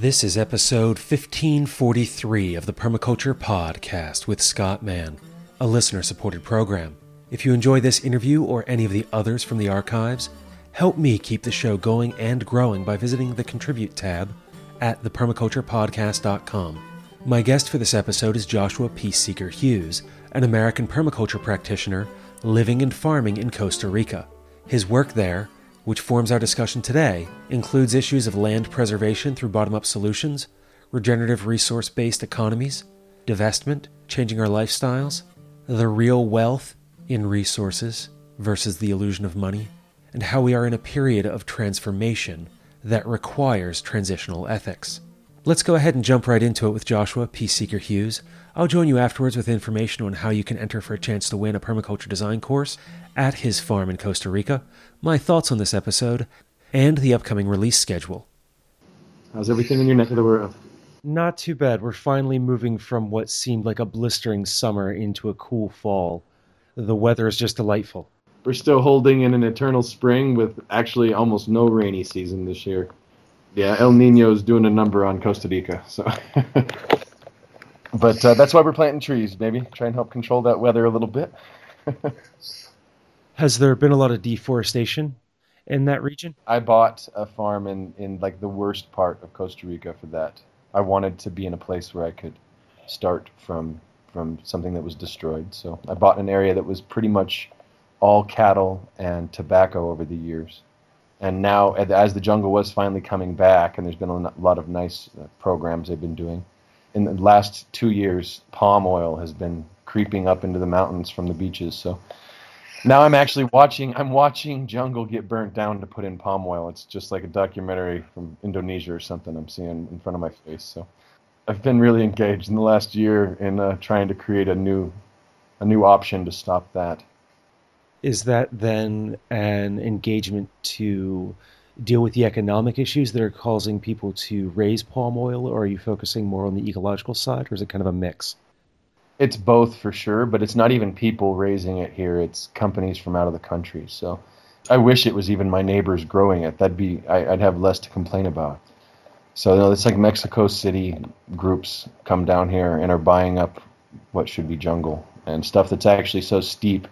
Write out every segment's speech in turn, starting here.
This is episode 1543 of the Permaculture Podcast with Scott Mann, a listener supported program. If you enjoy this interview or any of the others from the archives, help me keep the show going and growing by visiting the Contribute tab at thepermaculturepodcast.com. My guest for this episode is Joshua Peaceseeker Hughes, an American permaculture practitioner living and farming in Costa Rica. His work there, which forms our discussion today, includes issues of land preservation through bottom up solutions, regenerative resource based economies, divestment, changing our lifestyles, the real wealth in resources versus the illusion of money, and how we are in a period of transformation that requires transitional ethics. Let's go ahead and jump right into it with Joshua Peaceseeker Hughes. I'll join you afterwards with information on how you can enter for a chance to win a permaculture design course at his farm in Costa Rica, my thoughts on this episode, and the upcoming release schedule. How's everything in your neck of the world? Not too bad. We're finally moving from what seemed like a blistering summer into a cool fall. The weather is just delightful. We're still holding in an eternal spring with actually almost no rainy season this year. Yeah, El Nino is doing a number on Costa Rica. So, but uh, that's why we're planting trees, maybe try and help control that weather a little bit. Has there been a lot of deforestation in that region? I bought a farm in in like the worst part of Costa Rica for that. I wanted to be in a place where I could start from from something that was destroyed. So I bought an area that was pretty much all cattle and tobacco over the years and now as the jungle was finally coming back and there's been a lot of nice uh, programs they've been doing in the last two years palm oil has been creeping up into the mountains from the beaches. So now i'm actually watching i'm watching jungle get burnt down to put in palm oil. It's just like a documentary from indonesia or something i'm seeing in front of my face. So i've been really engaged in the last year in uh, trying to create a new a new option to stop that. Is that then an engagement to deal with the economic issues that are causing people to raise palm oil, or are you focusing more on the ecological side, or is it kind of a mix? It's both for sure, but it's not even people raising it here. It's companies from out of the country. So I wish it was even my neighbors growing it. That'd be I, would have less to complain about. So you know, it's like Mexico City groups come down here and are buying up what should be jungle and stuff that's actually so steep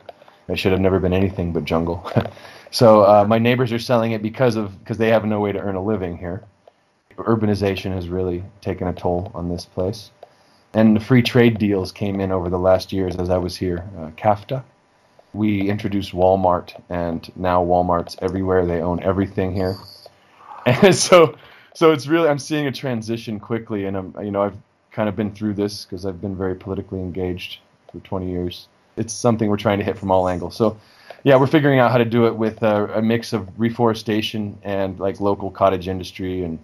it should have never been anything but jungle. so uh, my neighbors are selling it because of because they have no way to earn a living here. Urbanization has really taken a toll on this place, and the free trade deals came in over the last years as I was here. Uh, CAFTA. We introduced Walmart, and now Walmart's everywhere. They own everything here, and so so it's really I'm seeing a transition quickly, and I'm you know I've kind of been through this because I've been very politically engaged for 20 years it's something we're trying to hit from all angles. So, yeah, we're figuring out how to do it with a, a mix of reforestation and like local cottage industry and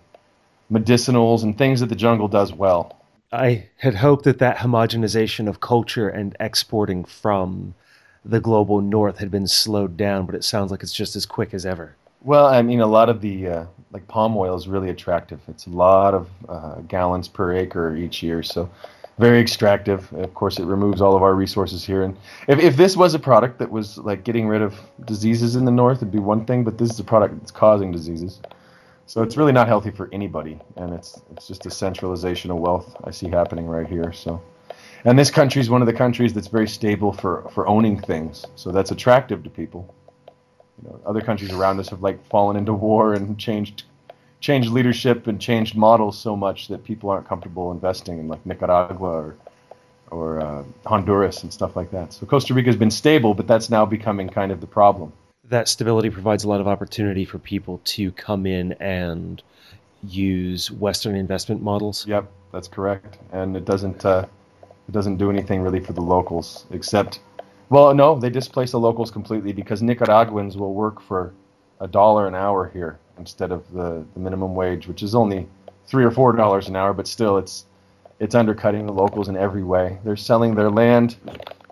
medicinals and things that the jungle does well. I had hoped that that homogenization of culture and exporting from the global north had been slowed down, but it sounds like it's just as quick as ever. Well, I mean, a lot of the uh, like palm oil is really attractive. It's a lot of uh, gallons per acre each year, so very extractive. Of course, it removes all of our resources here. And if, if this was a product that was like getting rid of diseases in the north, it'd be one thing. But this is a product that's causing diseases, so it's really not healthy for anybody. And it's it's just a centralization of wealth I see happening right here. So, and this country is one of the countries that's very stable for for owning things. So that's attractive to people. You know, other countries around us have like fallen into war and changed changed leadership and changed models so much that people aren't comfortable investing in like Nicaragua or or uh, Honduras and stuff like that. So Costa Rica has been stable, but that's now becoming kind of the problem. That stability provides a lot of opportunity for people to come in and use Western investment models. Yep, that's correct, and it doesn't uh, it doesn't do anything really for the locals except. Well, no, they displace the locals completely because Nicaraguans will work for a dollar an hour here instead of the, the minimum wage, which is only three or four dollars an hour, but still it's it's undercutting the locals in every way. They're selling their land,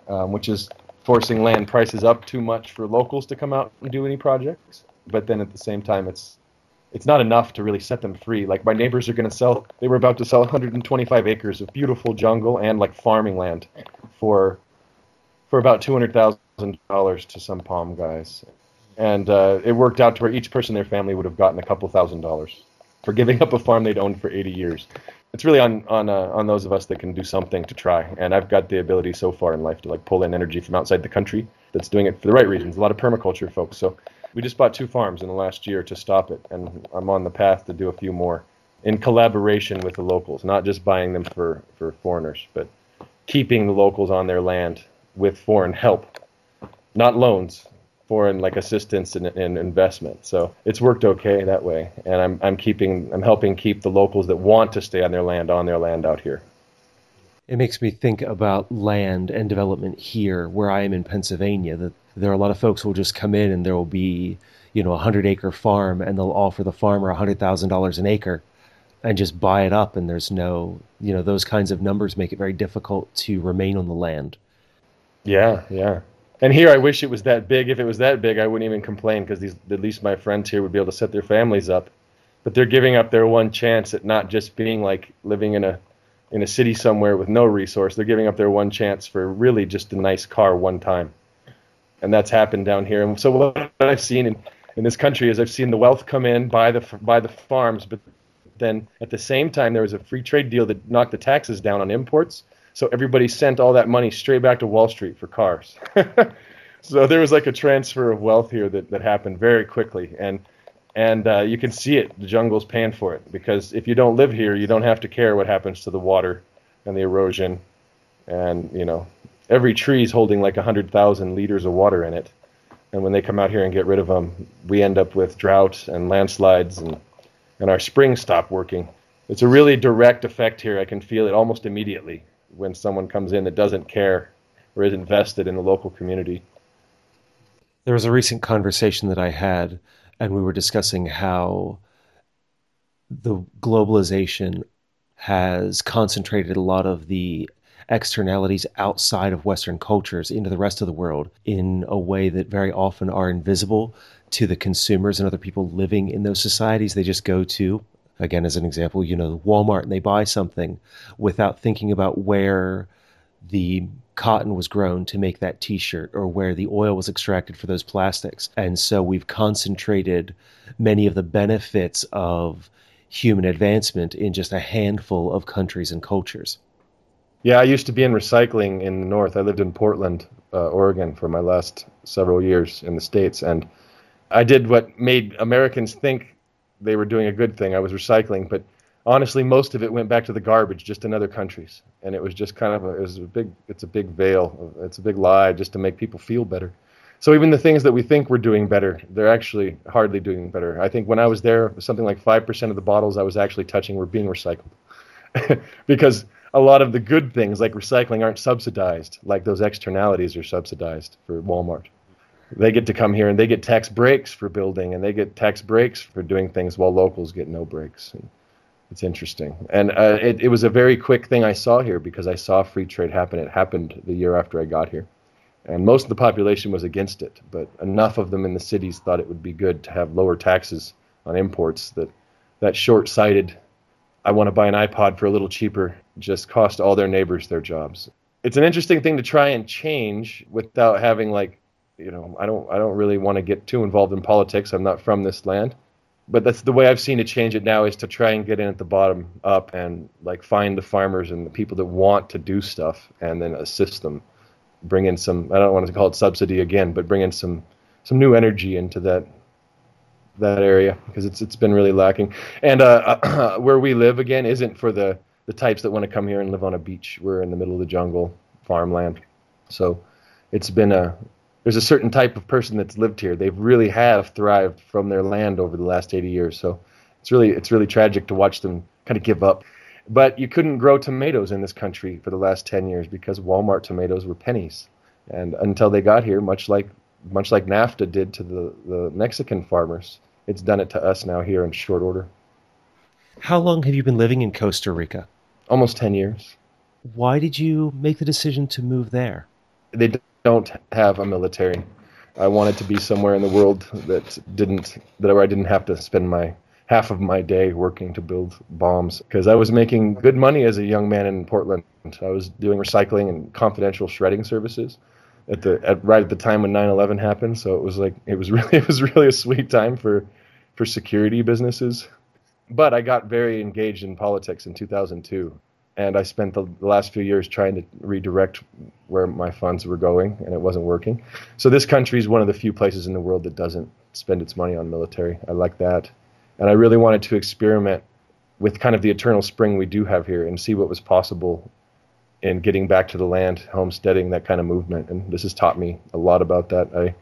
um, which is forcing land prices up too much for locals to come out and do any projects. But then at the same time, it's it's not enough to really set them free. Like my neighbors are going to sell, they were about to sell 125 acres of beautiful jungle and like farming land for for about two hundred thousand dollars to some palm guys and uh, it worked out to where each person in their family would have gotten a couple thousand dollars. for giving up a farm they'd owned for 80 years. It's really on on uh, on those of us that can do something to try. And I've got the ability so far in life to like pull in energy from outside the country that's doing it for the right reasons. A lot of permaculture folks. So we just bought two farms in the last year to stop it, and I'm on the path to do a few more in collaboration with the locals, not just buying them for for foreigners, but keeping the locals on their land with foreign help, not loans, foreign like assistance and, and, investment. So it's worked okay that way, and I'm I'm keeping I'm helping keep the locals that want to stay on their land on their land out here. It makes me think about land and development here, where I am in Pennsylvania. That there are a lot of folks who will just come in and there will be you know a hundred acre farm, and they'll offer the farmer a hundred thousand dollars an acre, and just buy it up. And there's no you know those kinds of numbers make it very difficult to remain on the land. Yeah, yeah. And here, I wish it was that big. If it was that big, I wouldn't even complain because at least my friends here would be able to set their families up. But they're giving up their one chance at not just being like living in a in a city somewhere with no resource. They're giving up their one chance for really just a nice car one time, and that's happened down here. And so what I've seen in in this country is I've seen the wealth come in by the by the farms, but then at the same time there was a free trade deal that knocked the taxes down on imports so everybody sent all that money straight back to Wall Street for cars. so there was like a transfer of wealth here that, that happened very quickly. And and uh, you can see it. The jungle's paying for it because if you don't live here, you don't have to care what happens to the water and the erosion. And you know, every tree is holding like hundred thousand liters of water in it. And when they come out here and get rid of them, we end up with drought and landslides, and and our springs stop working. It's a really direct effect here. I can feel it almost immediately when someone comes in that doesn't care or is invested in the local community. There was a recent conversation that I had, and we were discussing how the globalization has concentrated a lot of the externalities outside of Western cultures into the rest of the world in a way that very often are invisible to the consumers and other people living in those societies. They just go to again as an example you know walmart and they buy something without thinking about where the cotton was grown to make that t-shirt or where the oil was extracted for those plastics. And so we've concentrated many of the benefits of human advancement in just a handful of countries and cultures. Yeah i used to be in recycling in the north. I lived in portland uh, oregon for my last several years in the states. And i did what made americans think they were doing a good thing. I was recycling, but honestly, most of it went back to the garbage, just in other countries, and it was just kind of a, it was a big it's a big veil, it's a big lie just to make people feel better. So even the things that we think we're doing better, they're actually hardly doing better. I think when I was there, something like five percent of the bottles I was actually touching were being recycled, because a lot of the good things like recycling aren't subsidized, like those externalities are subsidized for Walmart they get to come here and they get tax breaks for building and they get tax breaks for doing things while locals get no breaks. And it's interesting. And uh, it, it was a very quick thing I saw here because I saw free trade happen. It happened the year after I got here. And most of the population was against it, but enough of them in the cities thought it would be good to have lower taxes on imports that that short-sighted I want to buy an iPod for a little cheaper just cost all their neighbors their jobs. It's an interesting thing to try and change without having like you know, I don't I don't really want to get too involved in politics. I'm not from this land, but that's the way I've seen to change it now is to try and get in at the bottom up and like find the farmers and the people that want to do stuff and then assist them. Bring in some I don't want to call it subsidy again, but bring in some some new energy into that that area because it's it's been really lacking. And uh, where we live again isn't for the the types that want to come here and live on a beach. We're in the middle of the jungle, farmland. So it's been a there's a certain type of person that's lived here. They really have thrived from their land over the last 80 years. So it's really it's really tragic to watch them kind of give up. But you couldn't grow tomatoes in this country for the last 10 years because Walmart tomatoes were pennies. And until they got here, much like much like NAFTA did to the, the Mexican farmers, it's done it to us now here in short order. How long have you been living in Costa Rica? Almost 10 years. Why did you make the decision to move there? They don't have a military. I wanted to be somewhere in the world that didn't that I didn't have to spend my half of my day working to build bombs because I was making good money as a young man in Portland. I was doing recycling and confidential shredding services at the at right at the time when 9/11 happened. So it was like it was really it was really a sweet time for for security businesses. but I got very engaged in politics in 2002, and I spent the, last few years trying to redirect where my funds were going, and it wasn't working. So this country is one of the few places in the world that doesn't spend its money on military. I like that, and I really wanted to experiment with kind of the eternal spring we do have here and see what was possible in getting back to the land, homesteading, that kind of movement. And this has taught me a lot about that. I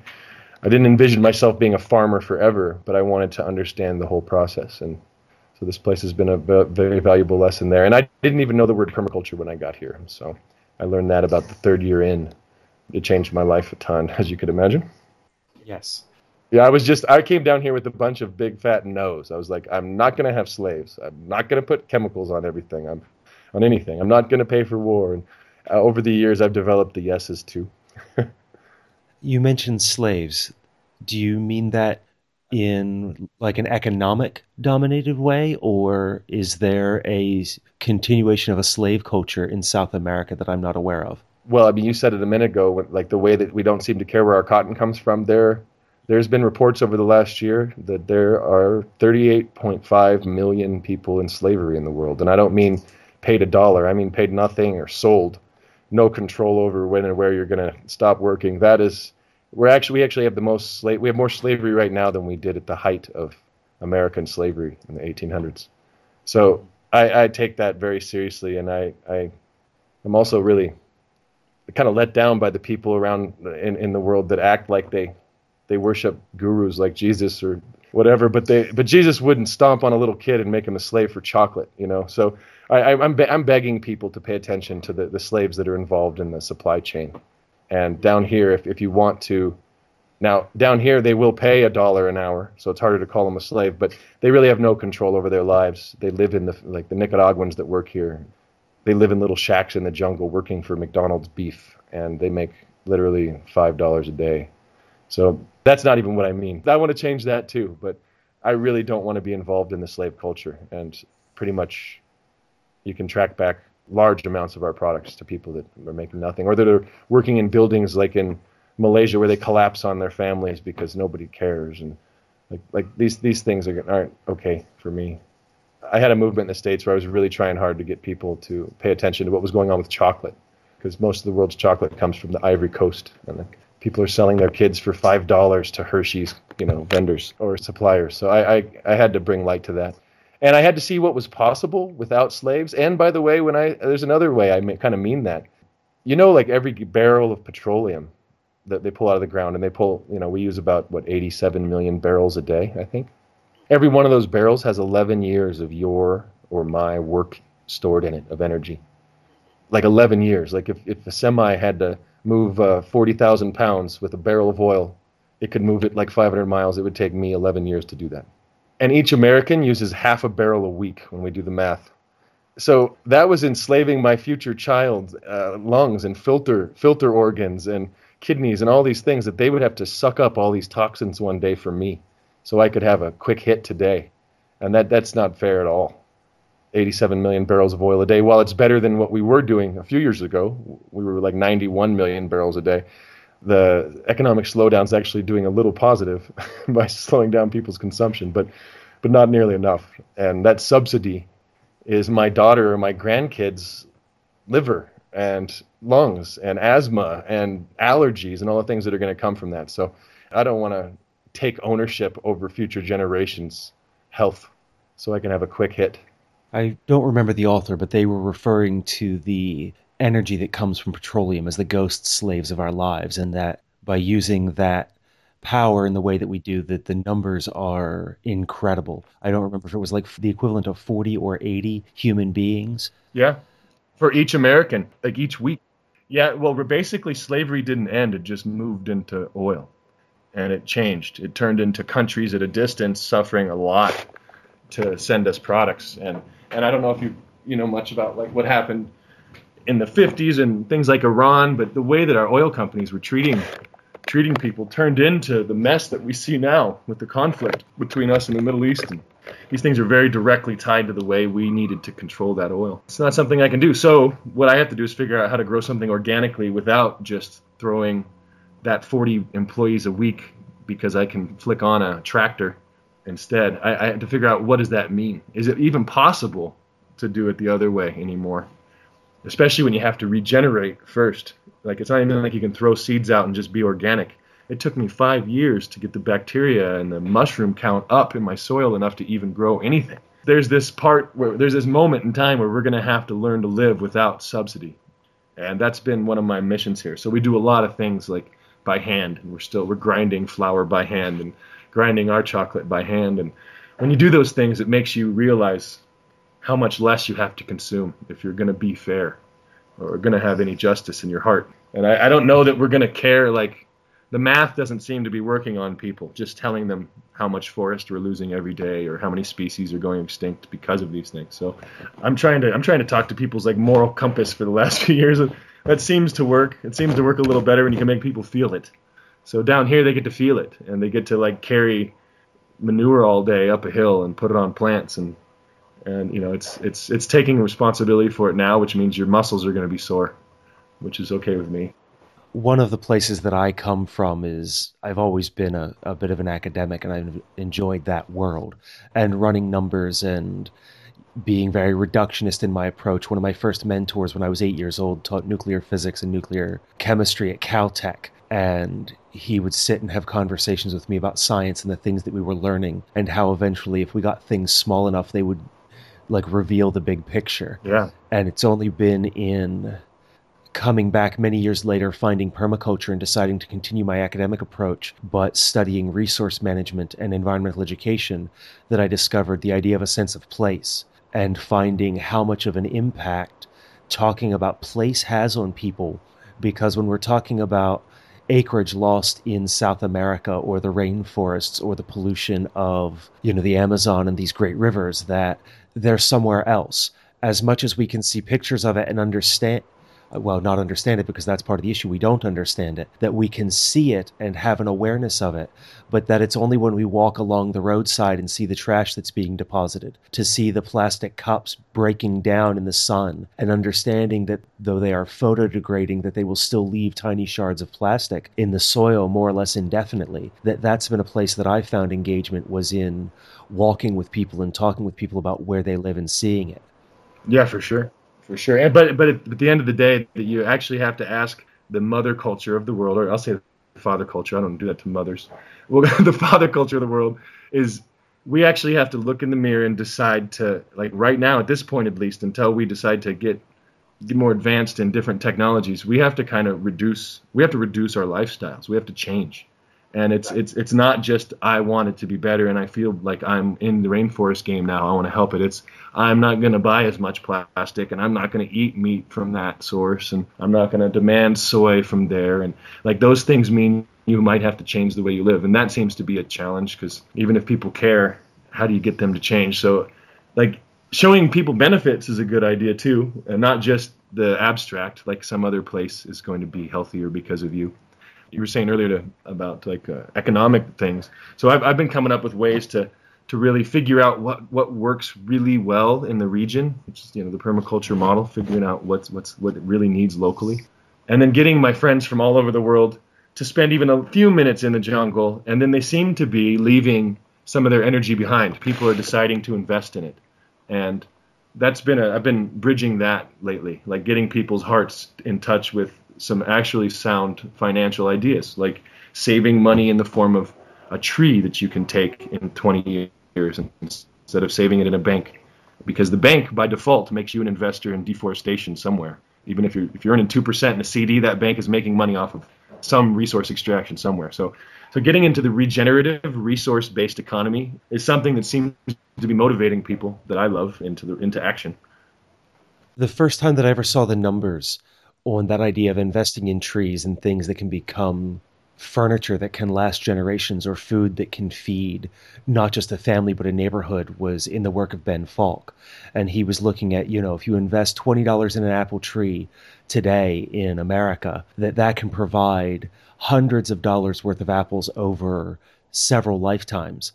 I didn't envision myself being a farmer forever, but I wanted to understand the whole process. And so this place has been a very valuable lesson there. And I didn't even know the word permaculture when I got here. So I learned that about the third year in. It changed my life a ton, as you could imagine. Yes. Yeah, I was just I came down here with a bunch of big fat no's. I was like, I'm not gonna have slaves. I'm not gonna put chemicals on everything. I'm on anything. I'm not gonna pay for war. And uh, over the years, I've developed the yeses too. you mentioned slaves. Do you mean that in like an economic dominated way, or is there a continuation of a slave culture in South America that I'm not aware of? Well, I mean, you said it a minute ago, like the way that we don't seem to care where our cotton comes from. There, there's been reports over the last year that there are 38.5 million people in slavery in the world. And I don't mean paid a dollar, I mean paid nothing or sold. No control over when and where you're going to stop working. That is, we're actually, we actually have the most slave, we have more slavery right now than we did at the height of American slavery in the 1800s. So I, I take that very seriously. And I, I, I'm also really kind of let down by the people around in, in the world that act like they they worship gurus like Jesus or whatever, but they but Jesus wouldn't stomp on a little kid and make him a slave for chocolate, you know. So I, I'm be, I'm begging people to pay attention to the, the slaves that are involved in the supply chain. And down here, if if you want to, now down here they will pay a dollar an hour, so it's harder to call them a slave, but they really have no control over their lives. They live in the like the Nicaraguans that work here. They live in little shacks in the jungle working for McDonald's beef, and they make literally five dollars a day so that's not even what I mean. I want to change that too, but I really don't want to be involved in the slave culture. And pretty much you can track back large amounts of our products to people that are making nothing or that are working in buildings like in Malaysia where they collapse on their families because nobody cares. And like, like these, these things are, aren't okay for me. I had a movement in the States where I was really trying hard to get people to pay attention to what was going on with chocolate because most of the world's chocolate comes from the Ivory Coast. And people are selling their kids for five dollars to Hershey's, you know, vendors or suppliers. So I, I, I had to bring light to that, and I had to see what was possible without slaves. And by the way, when I there's another way I kind of mean that, you know, like every barrel of petroleum that they pull out of the ground, and they pull, you know, we use about what 87 million barrels a day, I think. Every one of those barrels has 11 years of your or my work stored in it of energy. Like 11 years. Like if, if a semi had to move uh, 40,000 pounds with a barrel of oil, it could move it like 500 miles. It would take me 11 years to do that. And each American uses half a barrel a week when we do the math. So that was enslaving my future child's uh, lungs and filter filter organs and kidneys and all these things that they would have to suck up all these toxins one day for me, so I could have a quick hit today, and that that's not fair at all. 87 million barrels of oil a day. While it's better than what we were doing a few years ago, we were like 91 million barrels a day. The economic slowdown is actually doing a little positive by slowing down people's consumption, but but not nearly enough. And that subsidy is my daughter or my grandkids' liver and lungs and asthma and allergies and all the things that are going to come from that. So I don't want to take ownership over future generations' health so I can have a quick hit. I don't remember the author, but they were referring to the energy that comes from petroleum as the ghost slaves of our lives, and that by using that power in the way that we do, that the numbers are incredible. I don't remember if it was like the equivalent of 40 or 80 human beings. Yeah, for each American, like each week. Yeah, well, basically, slavery didn't end, it just moved into oil. And it changed. It turned into countries at a distance suffering a lot to send us products. And and I don't know if you you know much about like what happened in the 50s and things like Iran, but the way that our oil companies were treating treating people turned into the mess that we see now with the conflict between us and the Middle East. And these things are very directly tied to the way we needed to control that oil. It's not something I can do. So what I have to do is figure out how to grow something organically without just throwing that 40 employees a week because I can flick on a tractor instead. I, I had to figure out what does that mean? Is it even possible to do it the other way anymore? Especially when you have to regenerate first. Like it's not even like you can throw seeds out and just be organic. It took me five years to get the bacteria and the mushroom count up in my soil enough to even grow anything. There's this part where there's this moment in time where we're going to have to learn to live without subsidy. And that's been one of my missions here. So we do a lot of things like by hand and we're still we're grinding flour by hand and grinding our chocolate by hand and when you do those things it makes you realize how much less you have to consume if you're going to be fair or going to have any justice in your heart. And I, I don't know that we're going to care like the math doesn't seem to be working on people just telling them how much forest we're losing every day or how many species are going extinct because of these things. So i'm trying to i'm trying to talk to people's like moral compass for the last few years. That seems to work. It seems to work a little better when you can make people feel it. So down here they get to feel it and they get to like carry manure all day up a hill and put it on plants and and you know it's it's it's taking responsibility for it now which means your muscles are going to be sore which is okay with me one of the places that I come from is I've always been a, a bit of an academic and I've enjoyed that world and running numbers and being very reductionist in my approach. One of my first mentors when I was eight years old taught nuclear physics and nuclear chemistry at Caltech. And he would sit and have conversations with me about science and the things that we were learning, and how eventually, if we got things small enough, they would like reveal the big picture. Yeah. And it's only been in coming back many years later, finding permaculture and deciding to continue my academic approach, but studying resource management and environmental education, that I discovered the idea of a sense of place and finding how much of an impact talking about place has on people. Because when we're talking about acreage lost in South America or the rainforests or the pollution of, you know, the Amazon and these great rivers, that they're somewhere else. As much as we can see pictures of it and understand well, not understand it because that's part of the issue. We don't understand it. That we can see it and have an awareness of it, but that it's only when we walk along the roadside and see the trash that's being deposited, to see the plastic cups breaking down in the sun, and understanding that though they are photodegrading, that they will still leave tiny shards of plastic in the soil more or less indefinitely. That that's been a place that I found engagement was in walking with people and talking with people about where they live and seeing it. Yeah, for sure for sure. And, but but at the end of the day, that you actually have to ask the mother culture of the world, or I'll say the father culture. I don't do that to mothers. Well, the father culture of the world is we actually have to look in the mirror and decide to like right now at this point at least until we decide to get get more advanced in different technologies we have to kind of reduce we have to reduce our lifestyles we have to change and it's it's it's not just I want it to be better and I feel like I'm in the rainforest game now. I want to help it. It's I'm not going to buy as much plastic and I'm not going to eat meat from that source and I'm not going to demand soy from there and like those things mean you might have to change the way you live and that seems to be a challenge because even if people care, how do you get them to change? So like showing people benefits is a good idea too, and not just the abstract like some other place is going to be healthier because of you you were saying earlier to, about like uh, economic things. So I've, I've been coming up with ways to to really figure out what, what works really well in the region, which is you know the permaculture model, figuring out what's what's what it really needs locally, and then getting my friends from all over the world to spend even a few minutes in the jungle, and then they seem to be leaving some of their energy behind. People are deciding to invest in it, and that's been a I've been bridging that lately, like getting people's hearts in touch with some actually sound financial ideas, like saving money in the form of a tree that you can take in 20 years instead of saving it in a bank. Because the bank, by default, makes you an investor in deforestation somewhere. Even if you're if you're earning two percent in a CD, that bank is making money off of some resource extraction somewhere. So, so getting into the regenerative, resource-based economy is something that seems to be motivating people that I love into the into action. The first time that I ever saw the numbers on that idea of investing in trees and things that can become furniture that can last generations or food that can feed not just a family but a neighborhood was in the work of Ben Falk. And he was looking at, you know, if you invest $20 in an apple tree today in America, that that can provide hundreds of dollars worth of apples over several lifetimes.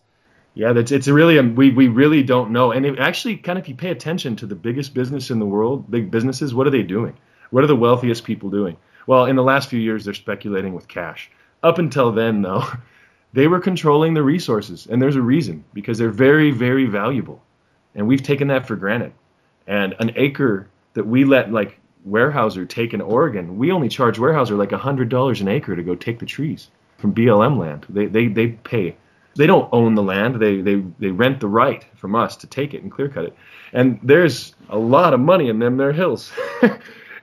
Yeah, that's it's really um, we we really don't know, and it actually kind of if you pay attention to the biggest business in the world, big businesses, what are they doing? What are the wealthiest people doing? Well, in the last few years, they're speculating with cash. Up until then, though, they were controlling the resources, and there's a reason because they're very, very valuable, and we've taken that for granted. And an acre that we let like Weyerhaeuser take in Oregon, we only charge Weyerhaeuser like hundred dollars an acre to go take the trees from BLM land. They they they pay. They don't own the land. They they they rent the right from us to take it and clear cut it. And there's a lot of money in them there hills.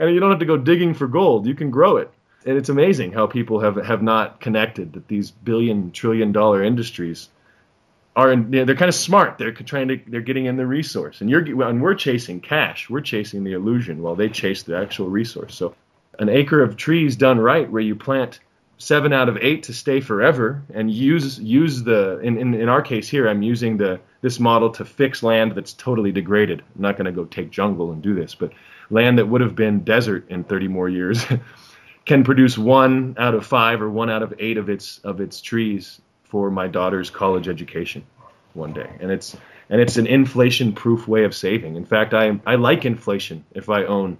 and you don't have to go digging for gold. You can grow it. And it's amazing how people have have not connected that these billion trillion dollar industries are in, they're kind of smart. They're trying to they're getting in the resource, and you're and we're chasing cash. We're chasing the illusion while they chase the actual resource. So, an acre of trees done right, where you plant seven out of eight to stay forever, and use use the in, in, in our case here, I'm using the this model to fix land that's totally degraded. I'm not going to go take jungle and do this, but land that would have been desert in 30 more years can produce one out of five or one out of eight of its of its trees for my daughter's college education one day. And it's and it's an inflation proof way of saving. In fact, I I like inflation if I own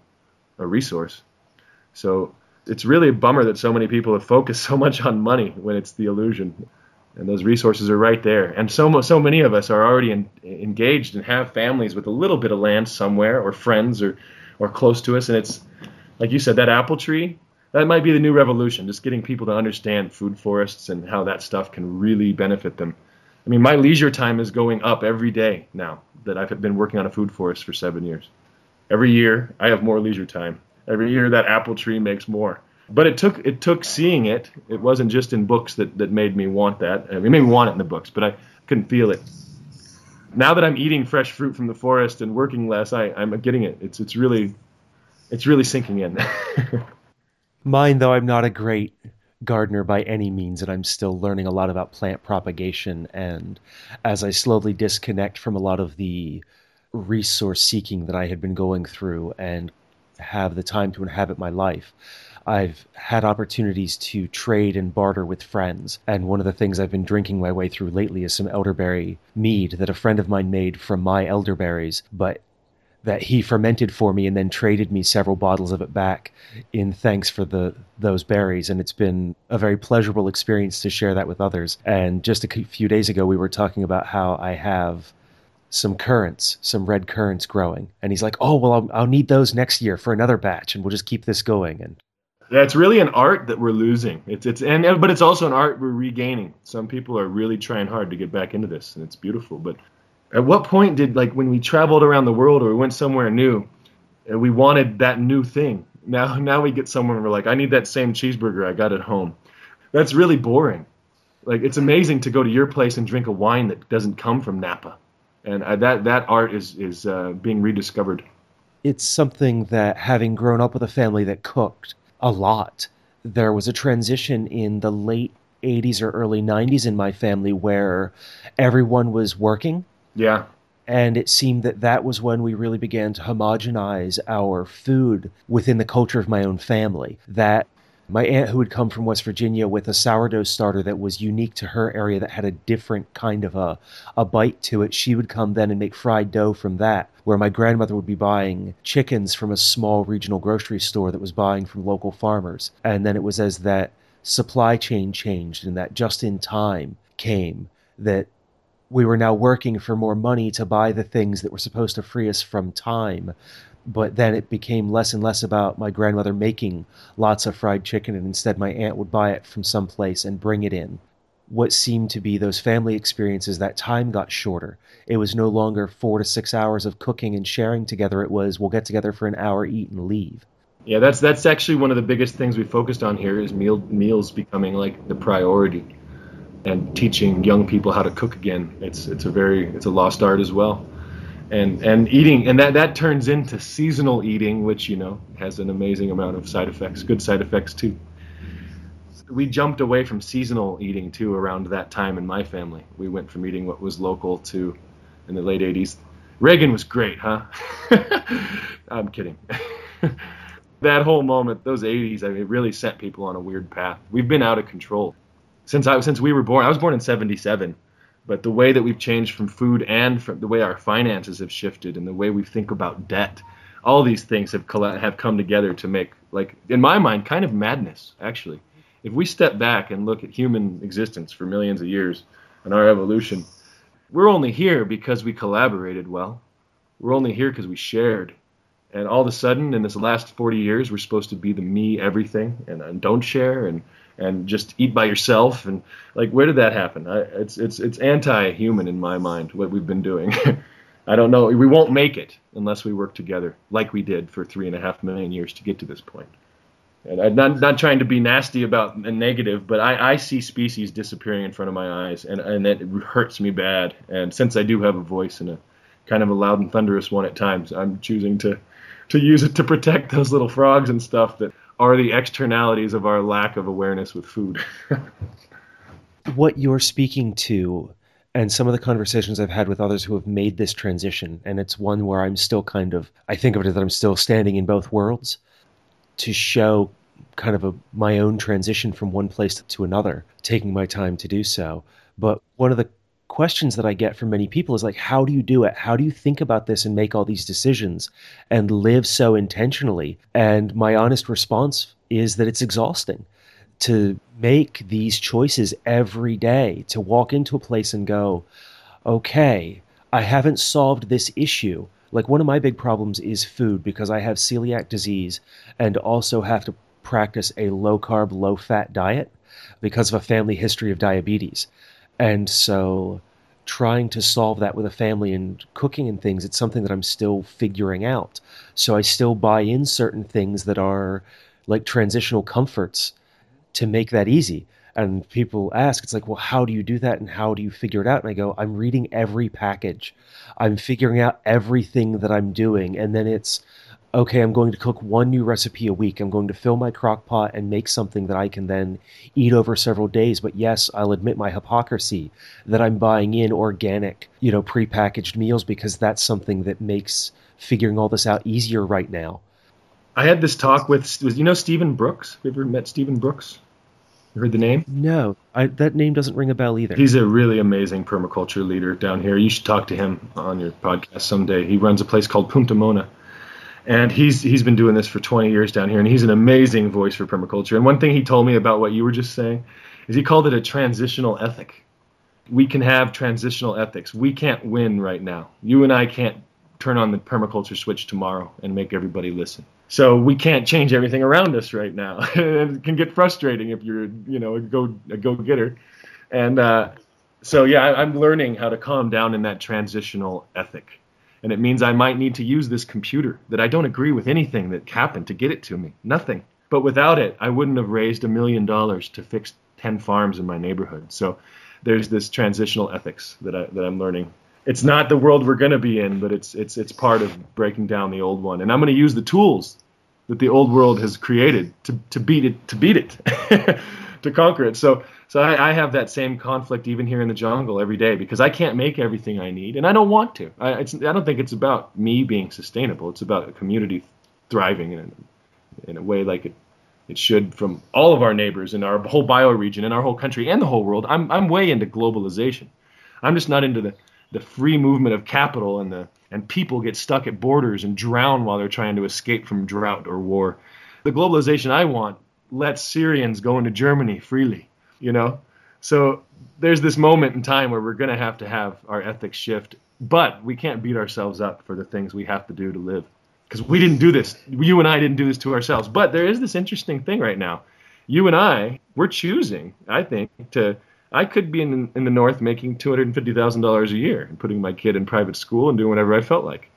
a resource. So it's really a bummer that so many people have focused so much on money when it's the illusion. And those resources are right there. And so so many of us are already in, engaged and have families with a little bit of land somewhere or friends or or close to us and it's like you said that apple tree that might be the new revolution, just getting people to understand food forests and how that stuff can really benefit them. I mean, my leisure time is going up every day now that I've been working on a food forest for seven years. Every year, I have more leisure time. Every year, that apple tree makes more. But it took it took seeing it. It wasn't just in books that, that made me want that. I mean, it made me want it in the books, but I couldn't feel it. Now that I'm eating fresh fruit from the forest and working less, I, I'm getting it. It's it's really it's really sinking in. Mine, though I'm not a great gardener by any means, and I'm still learning a lot about plant propagation. And as I slowly disconnect from a lot of the resource seeking that I had been going through and have the time to inhabit my life, I've had opportunities to trade and barter with friends. And one of the things I've been drinking my way through lately is some elderberry mead that a friend of mine made from my elderberries, but that he fermented for me and then traded me several bottles of it back in thanks for the those berries. And it's been a very pleasurable experience to share that with others. And just a few days ago we were talking about how I have some currants some red currants growing. And he's like oh well I'll, I'll need those next year for another batch and we'll just keep this going. And yeah, it's really an art that we're losing. It's it's and but it's also an art we're regaining. Some people are really trying hard to get back into this, and it's beautiful. But at what point did like when we traveled around the world or we went somewhere new, and we wanted that new thing? Now now we get somewhere and we're like, I need that same cheeseburger I got at home. That's really boring. Like it's amazing to go to your place and drink a wine that doesn't come from Napa, and that that art is is uh, being rediscovered. It's something that having grown up with a family that cooked a lot, there was a transition in the late 80s or early 90s in my family where everyone was working yeah. And it seemed that that was when we really began to homogenize our food within the culture of my own family. That my aunt, who had come from West Virginia with a sourdough starter that was unique to her area, that had a different kind of a, a bite to it, she would come then and make fried dough from that. Where my grandmother would be buying chickens from a small regional grocery store that was buying from local farmers. And then it was as that supply chain changed and that just in time came that we were now working for more money to buy the things that were supposed to free us from time. But then it became less and less about my grandmother making lots of fried chicken, and instead my aunt would buy it from someplace and bring it in. What seemed to be those family experiences, that time got shorter. It was no longer four to six hours of cooking and sharing together. It was we'll get together for an hour, eat, and leave. Yeah, that's that's actually one of the biggest things we focused on here is meal meals becoming like the priority and teaching young people how to cook again. It's it's a very it's a lost art as well. And and eating and that that turns into seasonal eating, which you know has an amazing amount of side effects, good side effects too. We jumped away from seasonal eating too around that time in my family. We went from eating what was local to in the late 80s. Reagan was great, huh? I'm kidding. that whole moment, those 80s, I mean, it really sent people on a weird path. We've been out of control since I since we were born. I was born in '77, but the way that we've changed from food and from the way our finances have shifted and the way we think about debt, all these things have have come together to make like in my mind kind of madness actually. if we step back and look at human existence for millions of years and our evolution, we're only here because we collaborated well. We're only here because we shared. And all of a sudden, in this last 40 years, we're supposed to be the me everything and, and don't share and and just eat by yourself and like where did that happen? I, it's it's it's anti-human in my mind what we've been doing. I don't know. We won't make it unless we work together like we did for three and a half million years to get to this point. And I'm not, not trying to be nasty about a negative, but I, I see species disappearing in front of my eyes, and, and it hurts me bad. And since I do have a voice and a kind of a loud and thunderous one at times, I'm choosing to, to use it to protect those little frogs and stuff that are the externalities of our lack of awareness with food. what you're speaking to and some of the conversations I've had with others who have made this transition, and it's one where I'm still kind of, I think of it as that I'm still standing in both worlds to show kind of a, my own transition from one place to another, taking my time to do so. But one of the questions that I get from many people is like, how do you do it? How do you think about this and make all these decisions and live so intentionally? And my honest response is that it's exhausting to make these choices every day, to walk into a place and go, okay, I haven't solved this issue. Like one of my big problems is food because I have celiac disease and also have to practice a low carb, low fat diet because of a family history of diabetes. And so trying to solve that with a family and cooking and things, it's something that I'm still figuring out. So I still buy in certain things that are like transitional comforts to make that easy. And people ask, it's like, well, how do you do that and how do you figure it out? And I go, I'm reading every package. I'm figuring out everything that I'm doing. And then it's, okay, I'm going to cook one new recipe a week. I'm going to fill my crock pot and make something that I can then eat over several days. But yes, I'll admit my hypocrisy that I'm buying in organic, you know, prepackaged meals because that's something that makes figuring all this out easier right now. I had this talk with, you know, Stephen Brooks. Have you ever met Stephen Brooks? You heard the name? No, I, that name doesn't ring a bell either. He's a really amazing permaculture leader down here. You should talk to him on your podcast someday. He runs a place called Punta Mona, and he's he's been doing this for 20 years down here, and he's an amazing voice for permaculture. And one thing he told me about what you were just saying is he called it a transitional ethic. We can have transitional ethics. We can't win right now. You and I can't turn on the permaculture switch tomorrow and make everybody listen. So we can't change everything around us right now. it can get frustrating if you're, you know, a go a go getter. And uh, so yeah, I, I'm learning how to calm down in that transitional ethic. And it means I might need to use this computer that I don't agree with anything that happened to get it to me. Nothing. But without it, I wouldn't have raised a million dollars to fix 10 farms in my neighborhood. So there's this transitional ethics that, I, that I'm learning it's not the world we're going to be in, but it's it's it's part of breaking down the old one. And I'm going to use the tools that the old world has created to to beat it to beat it to conquer it. So so I, I, have that same conflict even here in the jungle every day because I can't make everything I need, and I don't want to. I I don't think it's about me being sustainable. It's about a community thriving in in a way like it it should from all of our neighbors in our whole bioregion and our whole country and the whole world. I'm I'm way into globalization. I'm just not into the the free movement of capital and the and people get stuck at borders and drown while they're trying to escape from drought or war. The globalization I want lets Syrians go into Germany freely, you know? So there's this moment in time where we're going to have to have our ethics shift, but we can't beat ourselves up for the things we have to do to live. Because we didn't do this. You and I didn't do this to ourselves. But there is this interesting thing right now. You and I, we're choosing, I think, to I could be in in the north making two hundred and fifty thousand dollars a year and putting my kid in private school and doing whatever I felt like.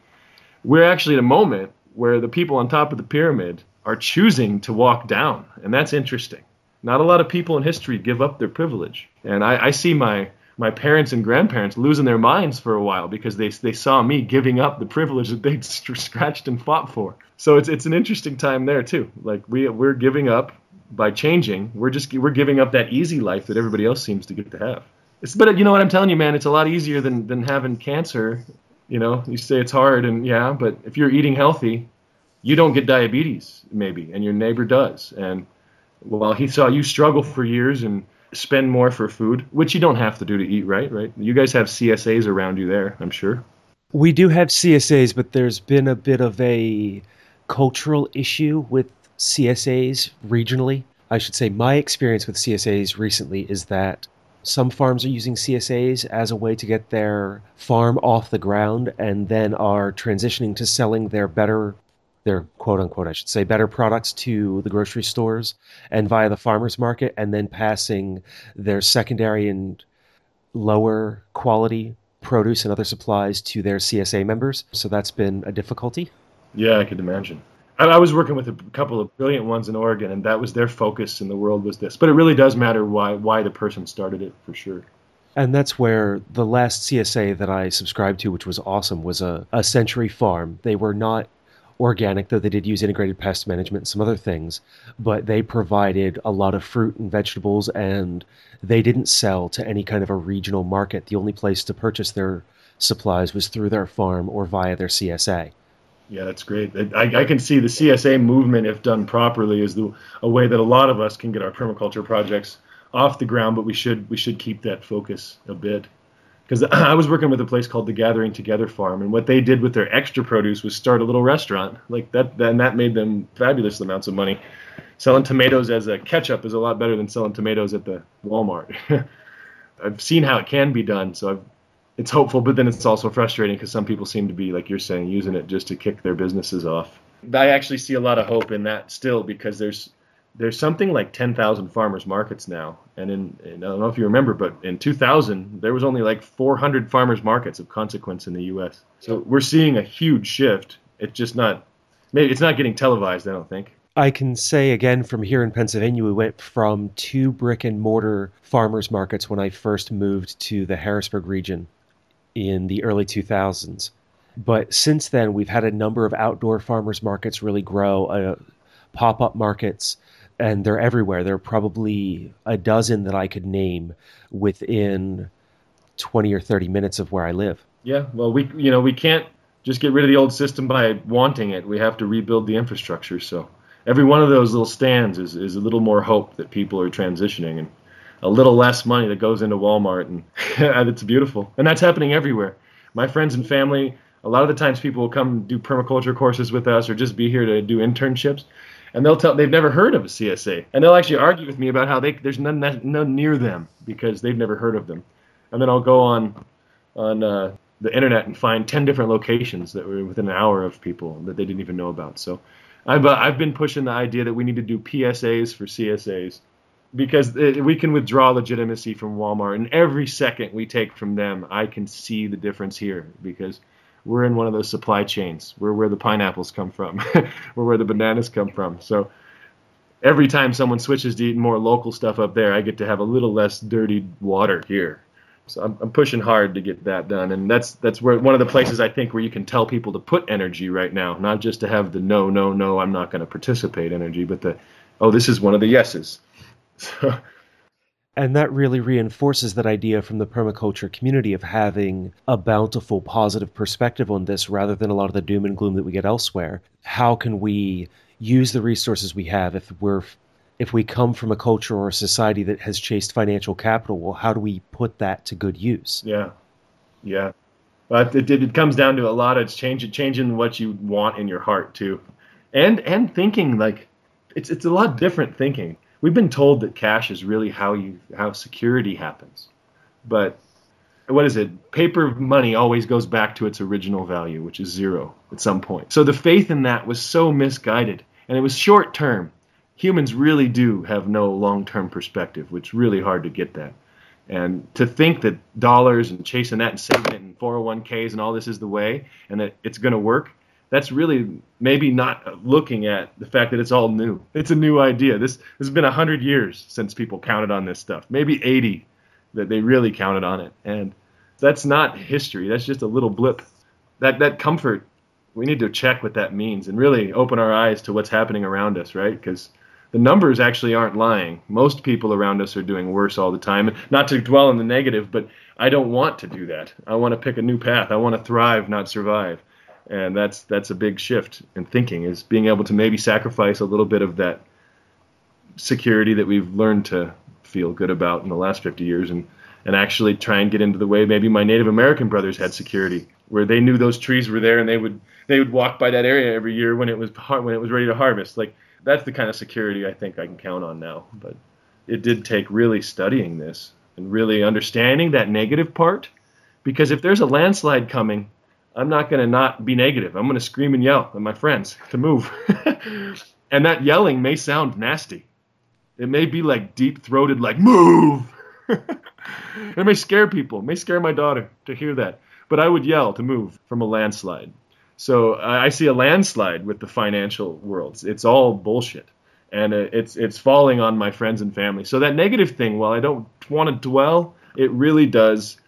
We're actually at a moment where the people on top of the pyramid are choosing to walk down, and that's interesting. Not a lot of people in history give up their privilege, and I, I see my my parents and grandparents losing their minds for a while because they they saw me giving up the privilege that they'd scratched and fought for. So it's it's an interesting time there too. Like we we're giving up by changing, we're just we're giving up that easy life that everybody else seems to get to have. It's, but you know what I'm telling you, man, it's a lot easier than than having cancer. You know, you say it's hard, and yeah, but if you're eating healthy, you don't get diabetes maybe, and your neighbor does. And while he saw you struggle for years and spend more for food, which you don't have to do to eat right, right? You guys have CSAs around you there, I'm sure. We do have CSAs, but there's been a bit of a cultural issue with CSAs regionally. I should say my experience with CSAs recently is that some farms are using CSAs as a way to get their farm off the ground and then are transitioning to selling their better their quote unquote I should say better products to the grocery stores and via the farmers market and then passing their secondary and lower quality produce and other supplies to their CSA members. So that's been a difficulty. Yeah, I could imagine. I was working with a couple of brilliant ones in Oregon, and that was their focus in the world was this. But it really does matter why why the person started it for sure. And that's where the last CSA that I subscribed to, which was awesome, was a, a Century Farm. They were not organic, though they did use integrated pest management and some other things, but they provided a lot of fruit and vegetables, and they didn't sell to any kind of a regional market. The only place to purchase their supplies was through their farm or via their CSA. Yeah, that's great. I, I, can see the CSA movement, if done properly, is the, a way that a lot of us can get our permaculture projects off the ground. But we should we should keep that focus a bit because I was working with a place called the Gathering Together Farm, and what they did with their extra produce was start a little restaurant like that. And that made them fabulous amounts of money. Selling tomatoes as a ketchup is a lot better than selling tomatoes at the Walmart. I've seen how it can be done, so I've it's hopeful, but then it's also frustrating because some people seem to be, like you're saying, using it just to kick their businesses off. I actually see a lot of hope in that still because there's there's something like 10,000 farmers markets now, and in, in, I don't know if you remember, but in 2000 there was only like 400 farmers markets of consequence in the U.S. So we're seeing a huge shift. It's just not maybe it's not getting televised. I don't think. I can say again from here in Pennsylvania, we went from two brick and mortar farmers markets when I first moved to the Harrisburg region in the early 2000s. But since then, we've had a number of outdoor farmers markets really grow, uh, pop up markets, and they're everywhere. There are probably a dozen that I could name within 20 or 30 minutes of where I live. Yeah, well, we you know we can't just get rid of the old system by wanting it. We have to rebuild the infrastructure. So every one of those little stands is, is a little more hope that people are transitioning and a little less money that goes into Walmart, and, and it's beautiful. And that's happening everywhere. My friends and family, a lot of the times people will come do permaculture courses with us or just be here to do internships and they'll tell they've never heard of a. CSA, and they'll actually argue with me about how they there's none, none near them because they've never heard of them, and then I'll go on on uh, the internet and find ten different locations that were within an hour of people that they didn't even know about. So I've uh, I've been pushing the idea that we need to do PSAs for CSAs because it, we can withdraw legitimacy from Walmart, and every second we take from them, I can see the difference here because we're in one of those supply chains. We're where the pineapples come from. we're where the bananas come from. So every time someone switches to eating more local stuff up there, I get to have a little less dirty water here. So I'm, I'm pushing hard to get that done, and that's that's where one of the places I think where you can tell people to put energy right now, not just to have the no, no, no, I'm not going to participate energy, but the oh, this is one of the yeses. So, and that really reinforces that idea from the permaculture community of having a bountiful, positive perspective on this rather than a lot of the doom and gloom that we get elsewhere. How can we use the resources we have if we're if we come from a culture or a society that has chased financial capital, well, how do we put that to good use? Yeah, yeah. But it, it, comes down to a lot of change, changing what you want in your heart too, and and thinking like it's it's a lot different thinking we've been told that cash is really how you how security happens. But what is it? Paper money always goes back to its original value which is zero at some point. So the faith in that was so misguided and it was short term humans really do have no long term perspective which is really hard to get that. And to think that dollars and chasing that and saving it in 401ks and all this is the way and that it's going to work that's really maybe not looking at the fact that it's all new. It's a new idea. This, this has been 100 years since people counted on this stuff, maybe 80 that they really counted on it. And that's not history. That's just a little blip. That, that comfort, we need to check what that means and really open our eyes to what's happening around us, right? Because the numbers actually aren't lying. Most people around us are doing worse all the time. Not to dwell on the negative, but I don't want to do that. I want to pick a new path. I want to thrive, not survive and that's that's a big shift in thinking is being able to maybe sacrifice a little bit of that security that we've learned to feel good about in the last 50 years and and actually try and get into the way maybe my Native American brothers had security where they knew those trees were there and they would they would walk by that area every year when it was when it was ready to harvest like that's the kind of security I think I can count on now. But it did take really studying this and really understanding that negative part, because if there's a landslide coming, I'm not going to not be negative. I'm going to scream and yell at my friends to move. and that yelling may sound nasty. It may be like deep throated, like, move. it may scare people, it may scare my daughter to hear that. But I would yell to move from a landslide. So I see a landslide with the financial worlds. It's all bullshit. And it's it's falling on my friends and family. So that negative thing, while I don't want to dwell, it really does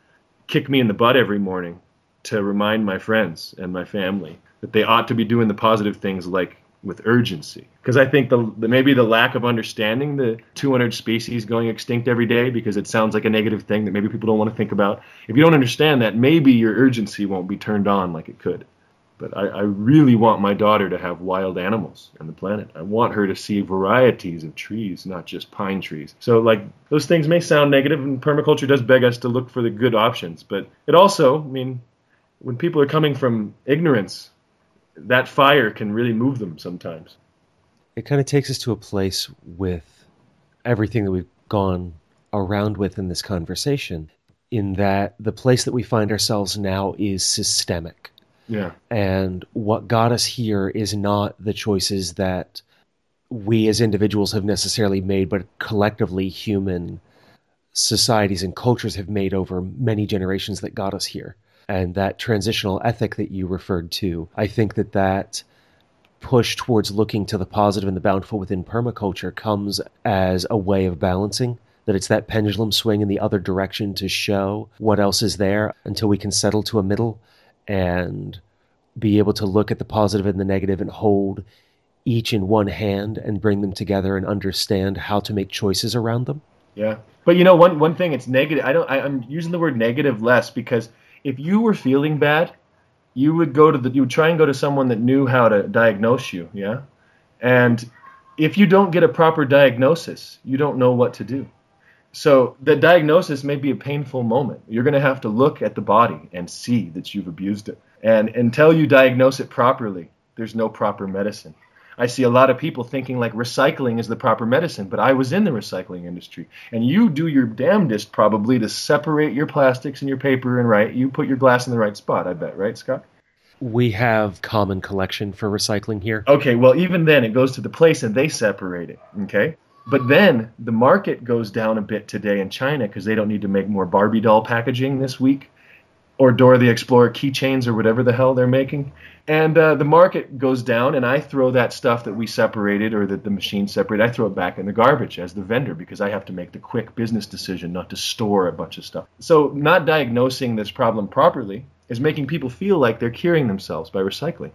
kick me in the butt every morning to remind my friends and my family that they ought to be doing the positive things like with urgency because I think the, the, maybe the lack of understanding the 200 species going extinct every day because it sounds like a negative thing that maybe people don't want to think about. If you don't understand that, maybe your urgency won't be turned on like it could. But I, I really want my daughter to have wild animals on the planet. I want her to see varieties of trees, not just pine trees. So, like, those things may sound negative, and permaculture does beg us to look for the good options. But it also, I mean, when people are coming from ignorance that fire can really move them sometimes. It kind of takes us to a place with everything that we've gone around with in this conversation, in that the place that we find ourselves now is systemic. Yeah. And what got us here is not the choices that we as individuals have necessarily made, but collectively human societies and cultures have made over many generations that got us here and that transitional ethic that you referred to, I think that that push towards looking to the positive and the bountiful within permaculture comes as a way of balancing that it's that pendulum swing in the other direction to show what else is there until we can settle to a middle and be able to look at the positive and the negative and hold each in one hand and bring them together and understand how to make choices around them. Yeah. But you know one one thing it's negative I don't I, I'm using the word negative less because if you were feeling bad, you would go to the you would try and go to someone that knew how to diagnose you, yeah? And if you don't get a proper diagnosis, you don't know what to do. So the diagnosis may be a painful moment. You're going to have to look at the body and see that you've abused it. And until you diagnose it properly, there's no proper medicine. I see a lot of people thinking like recycling is the proper medicine, but I was in the recycling industry. And you do your damnedest probably to separate your plastics and your paper and right. You put your glass in the right spot, I bet, right, Scott? We have common collection for recycling here. Okay, well, even then it goes to the place and they separate it, okay? But then the market goes down a bit today in China because they don't need to make more Barbie doll packaging this week or Dora the Explorer keychains or whatever the hell they're making. And uh, the market goes down and i throw that stuff that we separated or that the machine separated i throw it back in the garbage as the vendor because i have to make the quick business decision not to store a bunch of stuff. So not diagnosing this problem properly is making people feel like they're curing themselves by recycling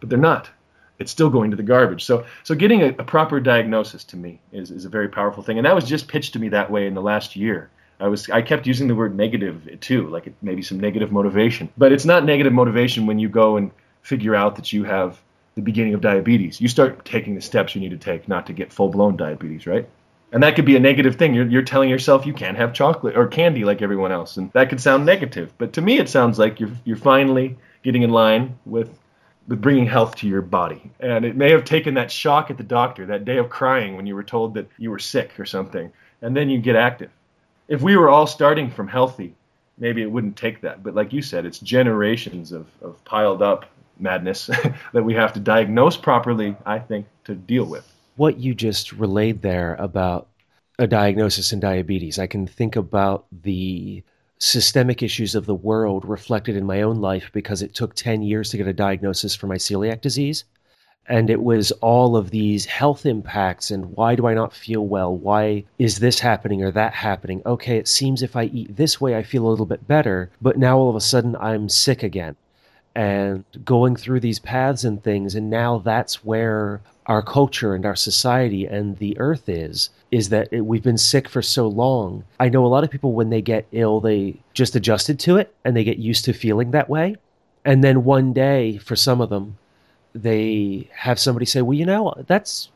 but they're not. It's still going to the garbage. So so getting a, a proper diagnosis to me is, is a very powerful thing. And that was just pitched to me that way in the last year I was I kept using the word negative too, like maybe some negative motivation. But it's not negative motivation when you go and figure out that you have the beginning of diabetes. You start taking the steps you need to take not to get full blown diabetes, right? And that could be a negative thing. You're, you're telling yourself you can't have chocolate or candy like everyone else. And that could sound negative. But to me, it sounds like you're, you're finally getting in line with, with bringing health to your body. And it may have taken that shock at the doctor, that day of crying when you were told that you were sick or something. And then you get active. If we were all starting from healthy, maybe it wouldn't take that. But like you said, it's generations of, of piled up madness that we have to diagnose properly, I think, to deal with. What you just relayed there about a diagnosis in diabetes, I can think about the systemic issues of the world reflected in my own life because it took 10 years to get a diagnosis for my celiac disease. And it was all of these health impacts and why do I not feel well? Why is this happening or that happening? Okay, it seems if I eat this way, I feel a little bit better, but now all of a sudden I'm sick again and going through these paths and things and now that's where our culture and our society and the earth is is that it, we've been sick for so long i know a lot of people when they get ill they just adjusted to it and they get used to feeling that way and then one day for some of them they have somebody say well you know that's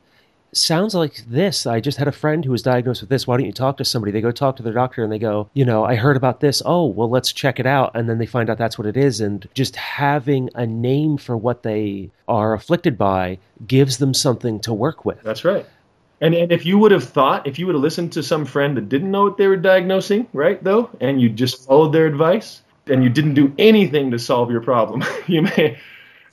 sounds like this. I just had a friend who was diagnosed with this. Why don't you talk to somebody? They go talk to their doctor and they go, you know, I heard about this. Oh, well, let's check it out. And then they find out that's what it is. And just having a name for what they are afflicted by gives them something to work with. That's right. And, and if you would have thought, if you would have listened to some friend that didn't know what they were diagnosing, right, though, and you just followed their advice and you didn't do anything to solve your problem, you may,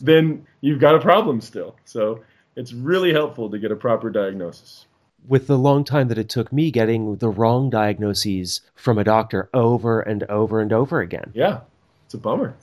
then you've got a problem still. So it's really helpful to get a proper diagnosis. With the long time that it took me getting the wrong diagnoses from a doctor over and over and over again. Yeah, it's a bummer.